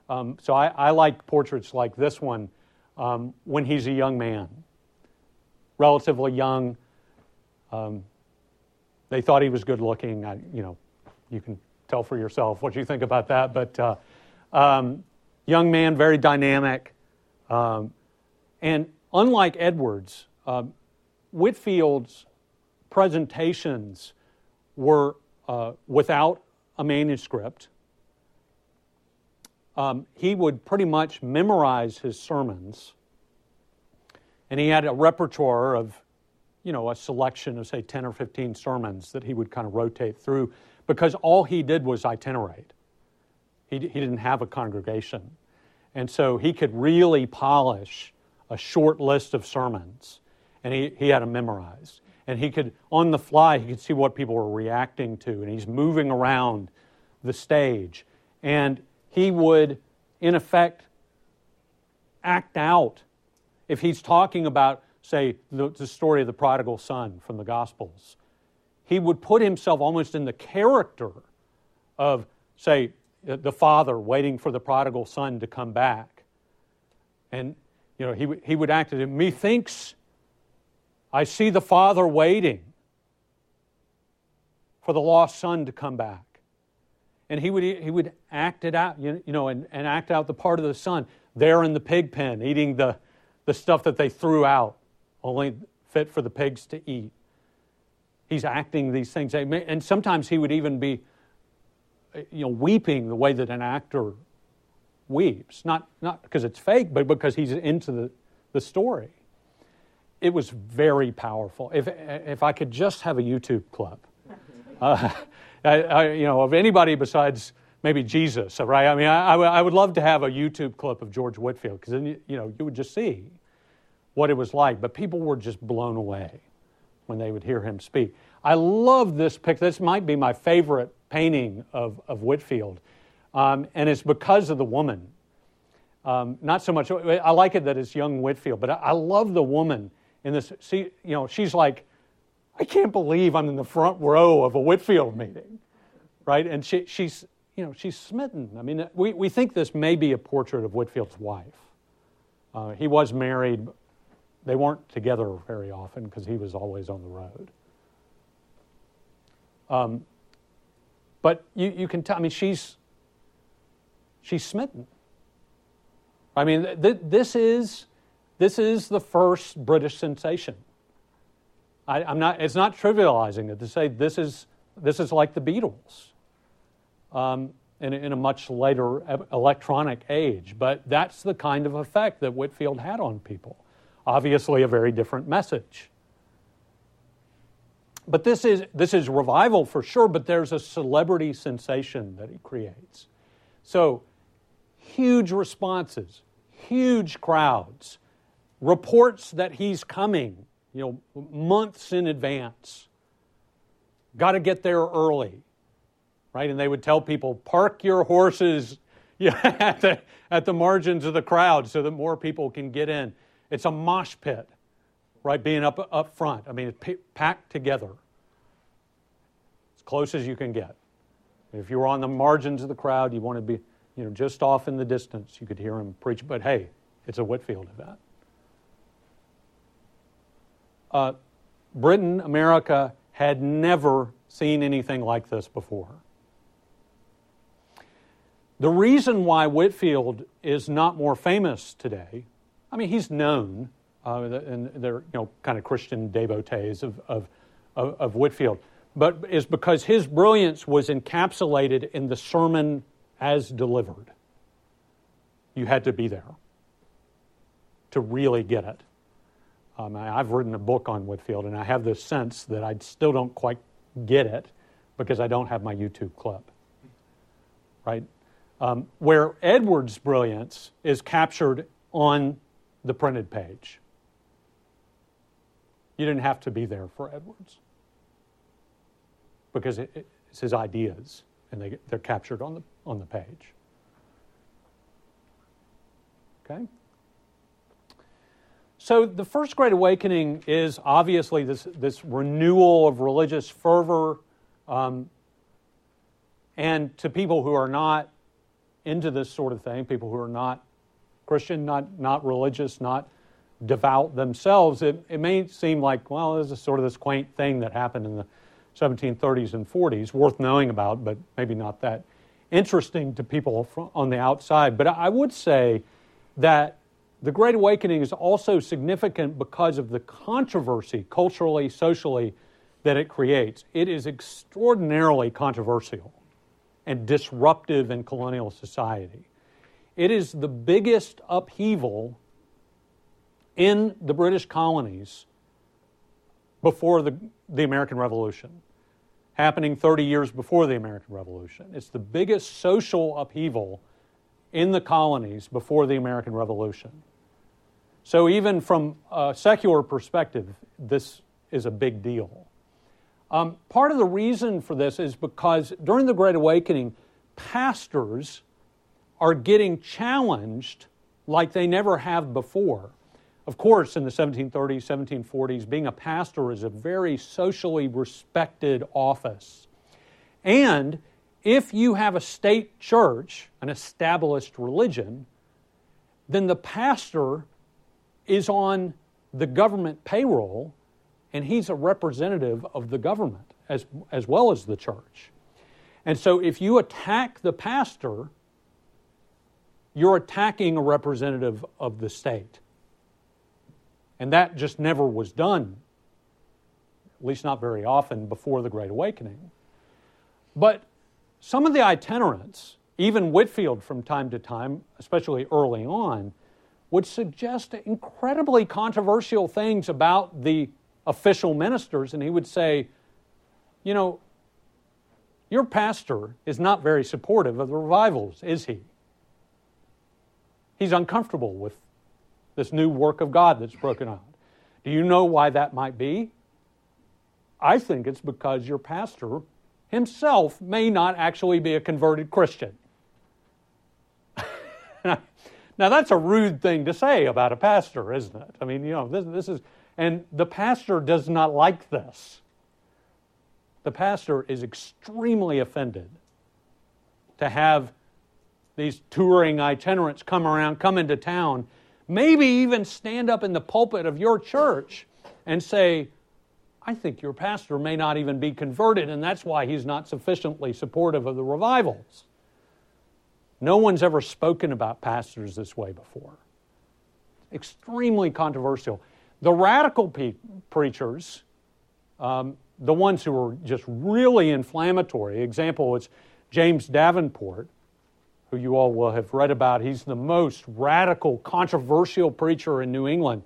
Um, so I, I, like portraits like this one um, when he's a young man, relatively young. Um, they thought he was good looking. I, you know, you can tell for yourself what you think about that. But uh, um, young man, very dynamic. Um, and unlike Edwards, uh, Whitefield's presentations were uh, without a manuscript. Um, he would pretty much memorize his sermons, and he had a repertoire of, you know, a selection of say 10 or 15 sermons that he would kind of rotate through because all he did was itinerate. He, he didn't have a congregation. And so he could really polish a short list of sermons, and he, he had them memorized. And he could, on the fly, he could see what people were reacting to, and he's moving around the stage. And he would, in effect, act out. If he's talking about, say, the, the story of the prodigal son from the Gospels, he would put himself almost in the character of, say, the father waiting for the prodigal son to come back. And, you know, he, he would act as methinks I see the father waiting for the lost son to come back. And he would, he would act it out, you know, and, and act out the part of the son there in the pig pen, eating the, the stuff that they threw out, only fit for the pigs to eat. He's acting these things. And sometimes he would even be you know, weeping the way that an actor weeps. Not, not because it's fake, but because he's into the, the story. It was very powerful. If, if I could just have a YouTube clip, uh, I, I, you know, of anybody besides maybe Jesus, right? I mean, I, I would love to have a YouTube clip of George Whitefield because then, you know, you would just see what it was like. But people were just blown away when they would hear him speak. I love this picture. This might be my favorite painting of, of Whitefield. Um, and it's because of the woman. Um, not so much, I like it that it's young Whitefield, but I, I love the woman in this. See, you know, she's like, I can't believe I'm in the front row of a Whitefield meeting, right? And she, she's, you know, she's smitten. I mean, we, we think this may be a portrait of Whitefield's wife. Uh, he was married, they weren't together very often because he was always on the road. Um, but you, you can tell, I mean, she's, she's smitten. I mean, th- this, is, this is the first British sensation. I, am not, it's not trivializing it to say this is, this is like the Beatles um, in, in a much later electronic age, but that's the kind of effect that Whitefield had on people. Obviously, a very different message. But this is, this is revival for sure, but there's a celebrity sensation that he creates. So, huge responses, huge crowds, reports that he's coming, you know, months in advance. Got to get there early. right? And they would tell people, park your horses at, the, at the margins of the crowd so that more people can get in. It's a mosh pit, right, being up, up front. I mean, it's p- packed together as close as you can get. If you were on the margins of the crowd, you want to be, you know, just off in the distance, you could hear him preach. But hey, it's a Whitefield event. Uh, Britain, America, had never seen anything like this before. The reason why Whitefield is not more famous today, I mean, he's known, uh, and they're you know kind of Christian devotees of, of, of, of Whitefield, but is because his brilliance was encapsulated in the sermon as delivered. You had to be there to really get it. Um, I've written a book on Whitefield, and I have this sense that I still don't quite get it because I don't have my YouTube clip. Right? Um, where Edwards' brilliance is captured on the printed page. You didn't have to be there for Edwards because it, it's his ideas, and they, they're captured on the, on the page. Okay? So the First Great Awakening is obviously this, this renewal of religious fervor. Um, and to people who are not into this sort of thing, people who are not Christian, not, not religious, not devout themselves, it, it may seem like, well, this is sort of this quaint thing that happened in the 1730s and 40s, worth knowing about, but maybe not that interesting to people on the outside. But I would say that the Great Awakening is also significant because of the controversy, culturally, socially, that it creates. It is extraordinarily controversial and disruptive in colonial society. It is the biggest upheaval in the British colonies before the, the American Revolution, happening 30 years before the American Revolution. It's the biggest social upheaval in the colonies before the American Revolution. So, even from a secular perspective, this is a big deal. Um, part of the reason for this is because during the Great Awakening, pastors are getting challenged like they never have before. Of course, in the 1730s, 1740s, being a pastor is a very socially respected office. And if you have a state church, an established religion, then the pastor is on the government payroll, and he's a representative of the government as, as well as the church. And so if you attack the pastor, you're attacking a representative of the state. And that just never was done, at least not very often, before the Great Awakening. But some of the itinerants, even Whitefield from time to time, especially early on, would suggest incredibly controversial things about the official ministers, and he would say, You know, your pastor is not very supportive of the revivals, is he? He's uncomfortable with this new work of God that's broken out. Do you know why that might be? I think it's because your pastor himself may not actually be a converted Christian. Now, that's a rude thing to say about a pastor, isn't it? I mean, you know, this, this is, and the pastor does not like this. The pastor is extremely offended to have these touring itinerants come around, come into town, maybe even stand up in the pulpit of your church and say, I think your pastor may not even be converted, and that's why he's not sufficiently supportive of the revivals. No one's ever spoken about pastors this way before. Extremely controversial. The radical pe- preachers, um, the ones who are just really inflammatory, example is James Davenport, who you all will have read about. He's the most radical, controversial preacher in New England.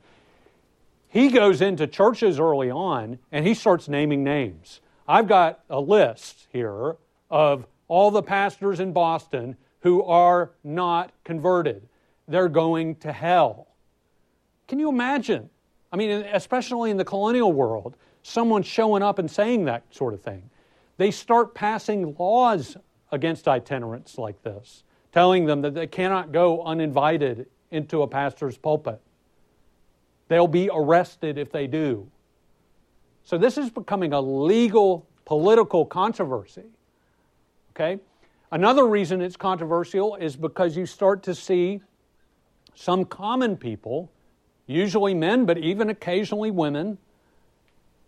He goes into churches early on and he starts naming names. I've got a list here of all the pastors in Boston who are not converted. They're going to hell. Can you imagine? I mean, especially in the colonial world, someone showing up and saying that sort of thing. they start passing laws against itinerants like this, telling them that they cannot go uninvited into a pastor's pulpit. They'll be arrested if they do. So this is becoming a legal political controversy. Okay? Another reason it's controversial is because you start to see some common people, usually men, but even occasionally women,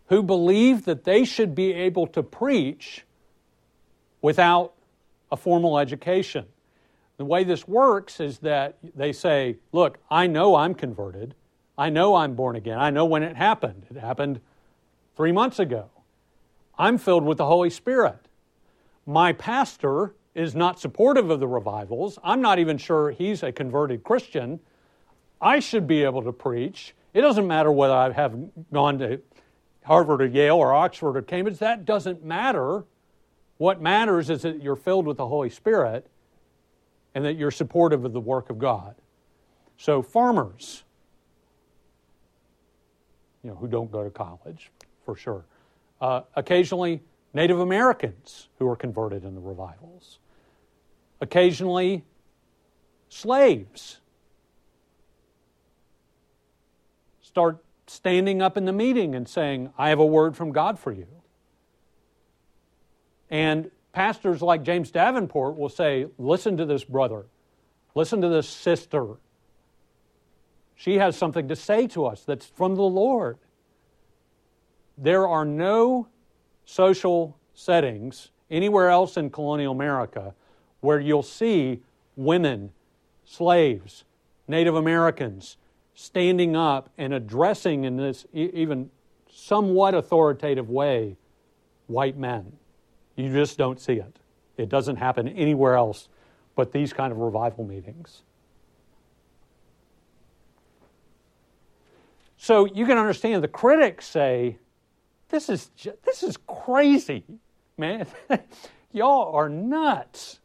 who believe that they should be able to preach without a formal education. The way this works is that they say, Look, I know I'm converted. I know I'm born again. I know when it happened. It happened three months ago. I'm filled with the Holy Spirit. My pastor is not supportive of the revivals. I'm not even sure he's a converted Christian. I should be able to preach. It doesn't matter whether I have gone to Harvard or Yale or Oxford or Cambridge. That doesn't matter. What matters is that you're filled with the Holy Spirit and that you're supportive of the work of God. So, farmers, you know, who don't go to college, for sure. Uh, occasionally, Native Americans who are converted in the revivals. Occasionally, slaves start standing up in the meeting and saying, I have a word from God for you. And pastors like James Davenport will say, Listen to this brother, listen to this sister. She has something to say to us that's from the Lord. There are no social settings anywhere else in colonial America where you'll see women, slaves, Native Americans standing up and addressing in this even somewhat authoritative way white men. You just don't see it. It doesn't happen anywhere else but these kind of revival meetings. So you can understand the critics say, this is, this is crazy, man. Y'all are nuts.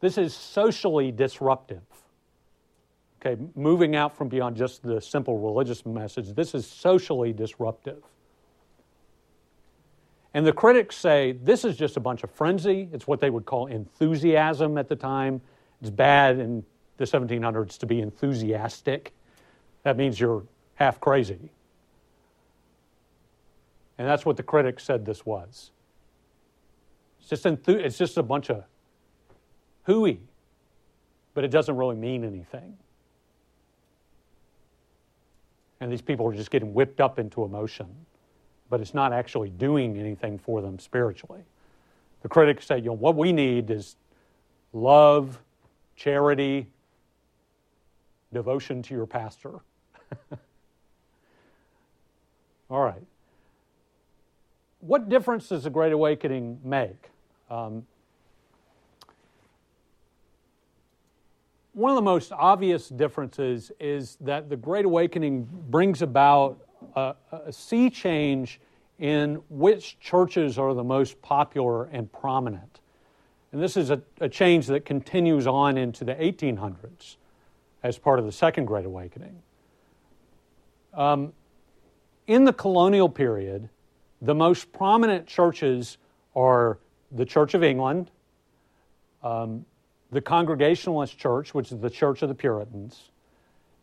This is socially disruptive. Okay, moving out from beyond just the simple religious message, this is socially disruptive. And the critics say this is just a bunch of frenzy. It's what they would call enthusiasm at the time. It's bad in the 1700s to be enthusiastic. That means you're half crazy. And that's what the critics said this was. It's just, enthu- it's just a bunch of hooey, but it doesn't really mean anything. And these people are just getting whipped up into emotion but it's not actually doing anything for them spiritually. The critics say, you know, what we need is love, charity, devotion to your pastor. All right. What difference does the Great Awakening make? Um, one of the most obvious differences is that the Great Awakening brings about a, a sea change in which churches are the most popular and prominent. And this is a, a, change that continues on into the 1800s as part of the Second Great Awakening. Um, in the colonial period, the most prominent churches are the Church of England, um, the Congregationalist Church, which is the Church of the Puritans,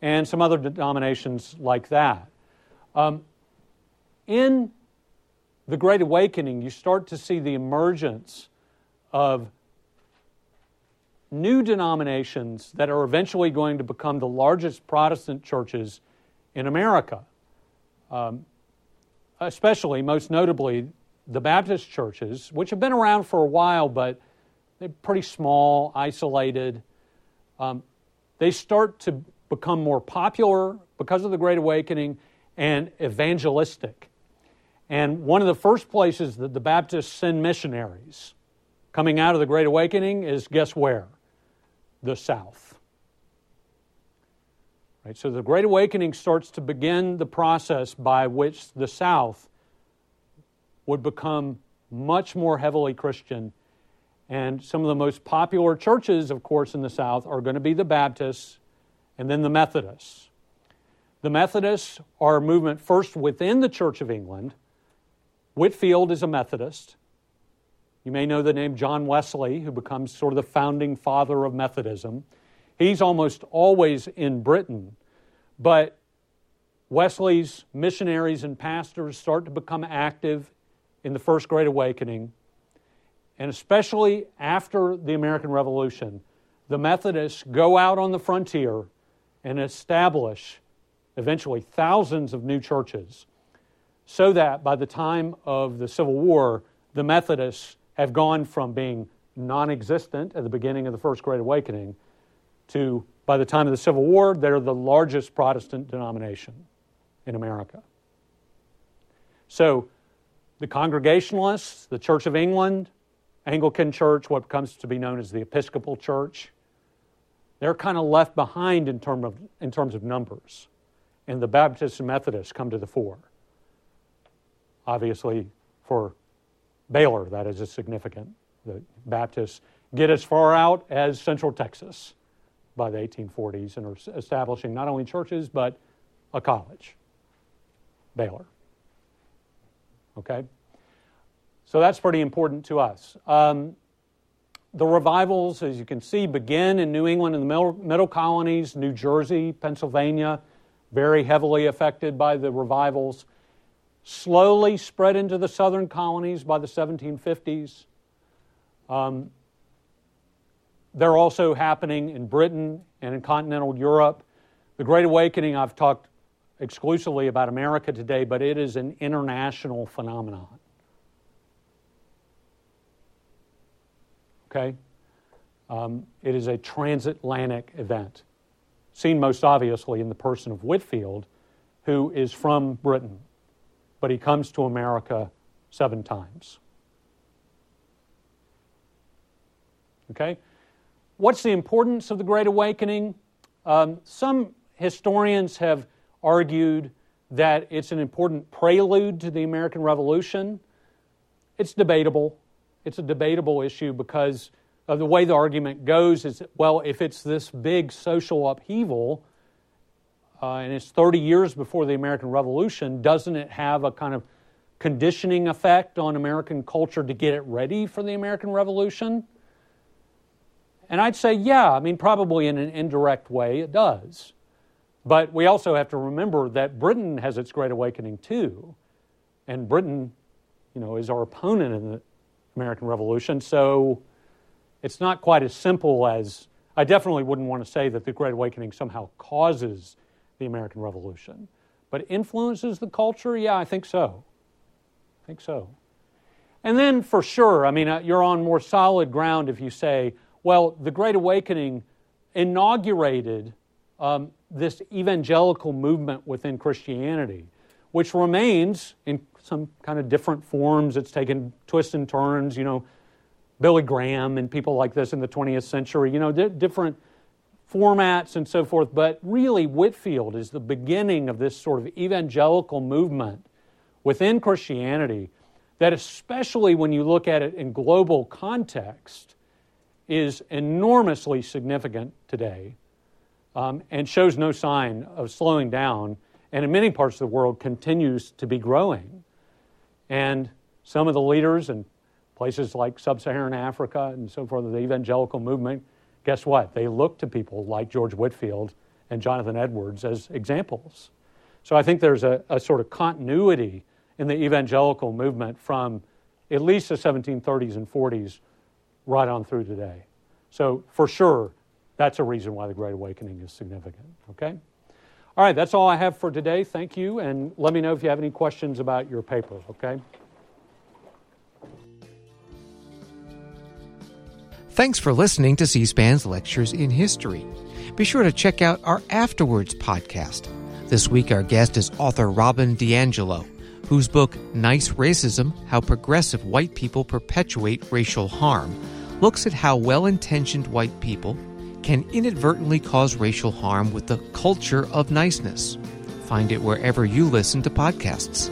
and some other denominations like that. Um, in the Great Awakening, you start to see the emergence of new denominations that are eventually going to become the largest Protestant churches in America. Um, especially, most notably, the Baptist churches, which have been around for a while, but they're pretty small, isolated. Um, they start to become more popular because of the Great Awakening and evangelistic. And one of the first places that the Baptists send missionaries coming out of the Great Awakening is guess where? The South. Right, so the Great Awakening starts to begin the process by which the South would become much more heavily Christian. And some of the most popular churches, of course, in the South are going to be the Baptists and then the Methodists. The Methodists are a movement first within the Church of England, Whitefield is a Methodist. You may know the name John Wesley, who becomes sort of the founding father of Methodism. He's almost always in Britain, but Wesley's missionaries and pastors start to become active in the First Great Awakening, and especially after the American Revolution, the Methodists go out on the frontier and establish eventually thousands of new churches, so that by the time of the Civil War, the Methodists have gone from being non existent at the beginning of the First Great Awakening to, by the time of the Civil War, they're the largest Protestant denomination in America. So, the Congregationalists, the Church of England, Anglican Church, what comes to be known as the Episcopal Church, they're kind of left behind in, term of, in terms of numbers. And the Baptists and Methodists come to the fore. Obviously, for Baylor, that is significant. The Baptists get as far out as Central Texas by the 1840s and are establishing not only churches, but a college, Baylor. Okay? So that's pretty important to us. Um, the revivals, as you can see, begin in New England and the middle, middle colonies, New Jersey, Pennsylvania, very heavily affected by the revivals, slowly spread into the southern colonies by the 1750s. Um, they're also happening in Britain and in continental Europe. The Great Awakening, I've talked exclusively about America today, but it is an international phenomenon. Okay? Um, it is a transatlantic event, seen most obviously in the person of Whitefield, who is from Britain, but he comes to America seven times. Okay? What's the importance of the Great Awakening? Um, some historians have argued that it's an important prelude to the American Revolution. It's debatable. It's a debatable issue because of the way the argument goes is well, if it's this big social upheaval uh, and it's 30 years before the American Revolution, doesn't it have a kind of conditioning effect on American culture to get it ready for the American Revolution? And I'd say, yeah, I mean, probably in an indirect way it does. But we also have to remember that Britain has its great awakening too. And Britain, you know, is our opponent in the American Revolution. So it's not quite as simple as I definitely wouldn't want to say that the Great Awakening somehow causes the American Revolution. But influences the culture? Yeah, I think so. I think so. And then for sure, I mean, uh, you're on more solid ground if you say, well, the Great Awakening inaugurated um, this evangelical movement within Christianity, which remains in some kind of different forms. It's taken twists and turns, you know, Billy Graham and people like this in the 20th century, you know, di- different formats and so forth. But really, Whitefield is the beginning of this sort of evangelical movement within Christianity that, especially when you look at it in global context, is enormously significant today um, and shows no sign of slowing down, and in many parts of the world continues to be growing. And some of the leaders in places like sub Saharan Africa and so forth, the evangelical movement, guess what? They look to people like George Whitefield and Jonathan Edwards as examples. So I think there's a, a sort of continuity in the evangelical movement from at least the 1730s and 40s right on through today. So, for sure, that's a reason why the Great Awakening is significant. Okay? All right, that's all I have for today. Thank you, and let me know if you have any questions about your paper, okay? Thanks for listening to C SPAN's Lectures in History. Be sure to check out our After Words podcast. This week, our guest is author Robin DiAngelo, whose book, Nice Racism How Progressive White People Perpetuate Racial Harm, looks at how well intentioned white people can inadvertently cause racial harm with the culture of niceness. Find it wherever you listen to podcasts.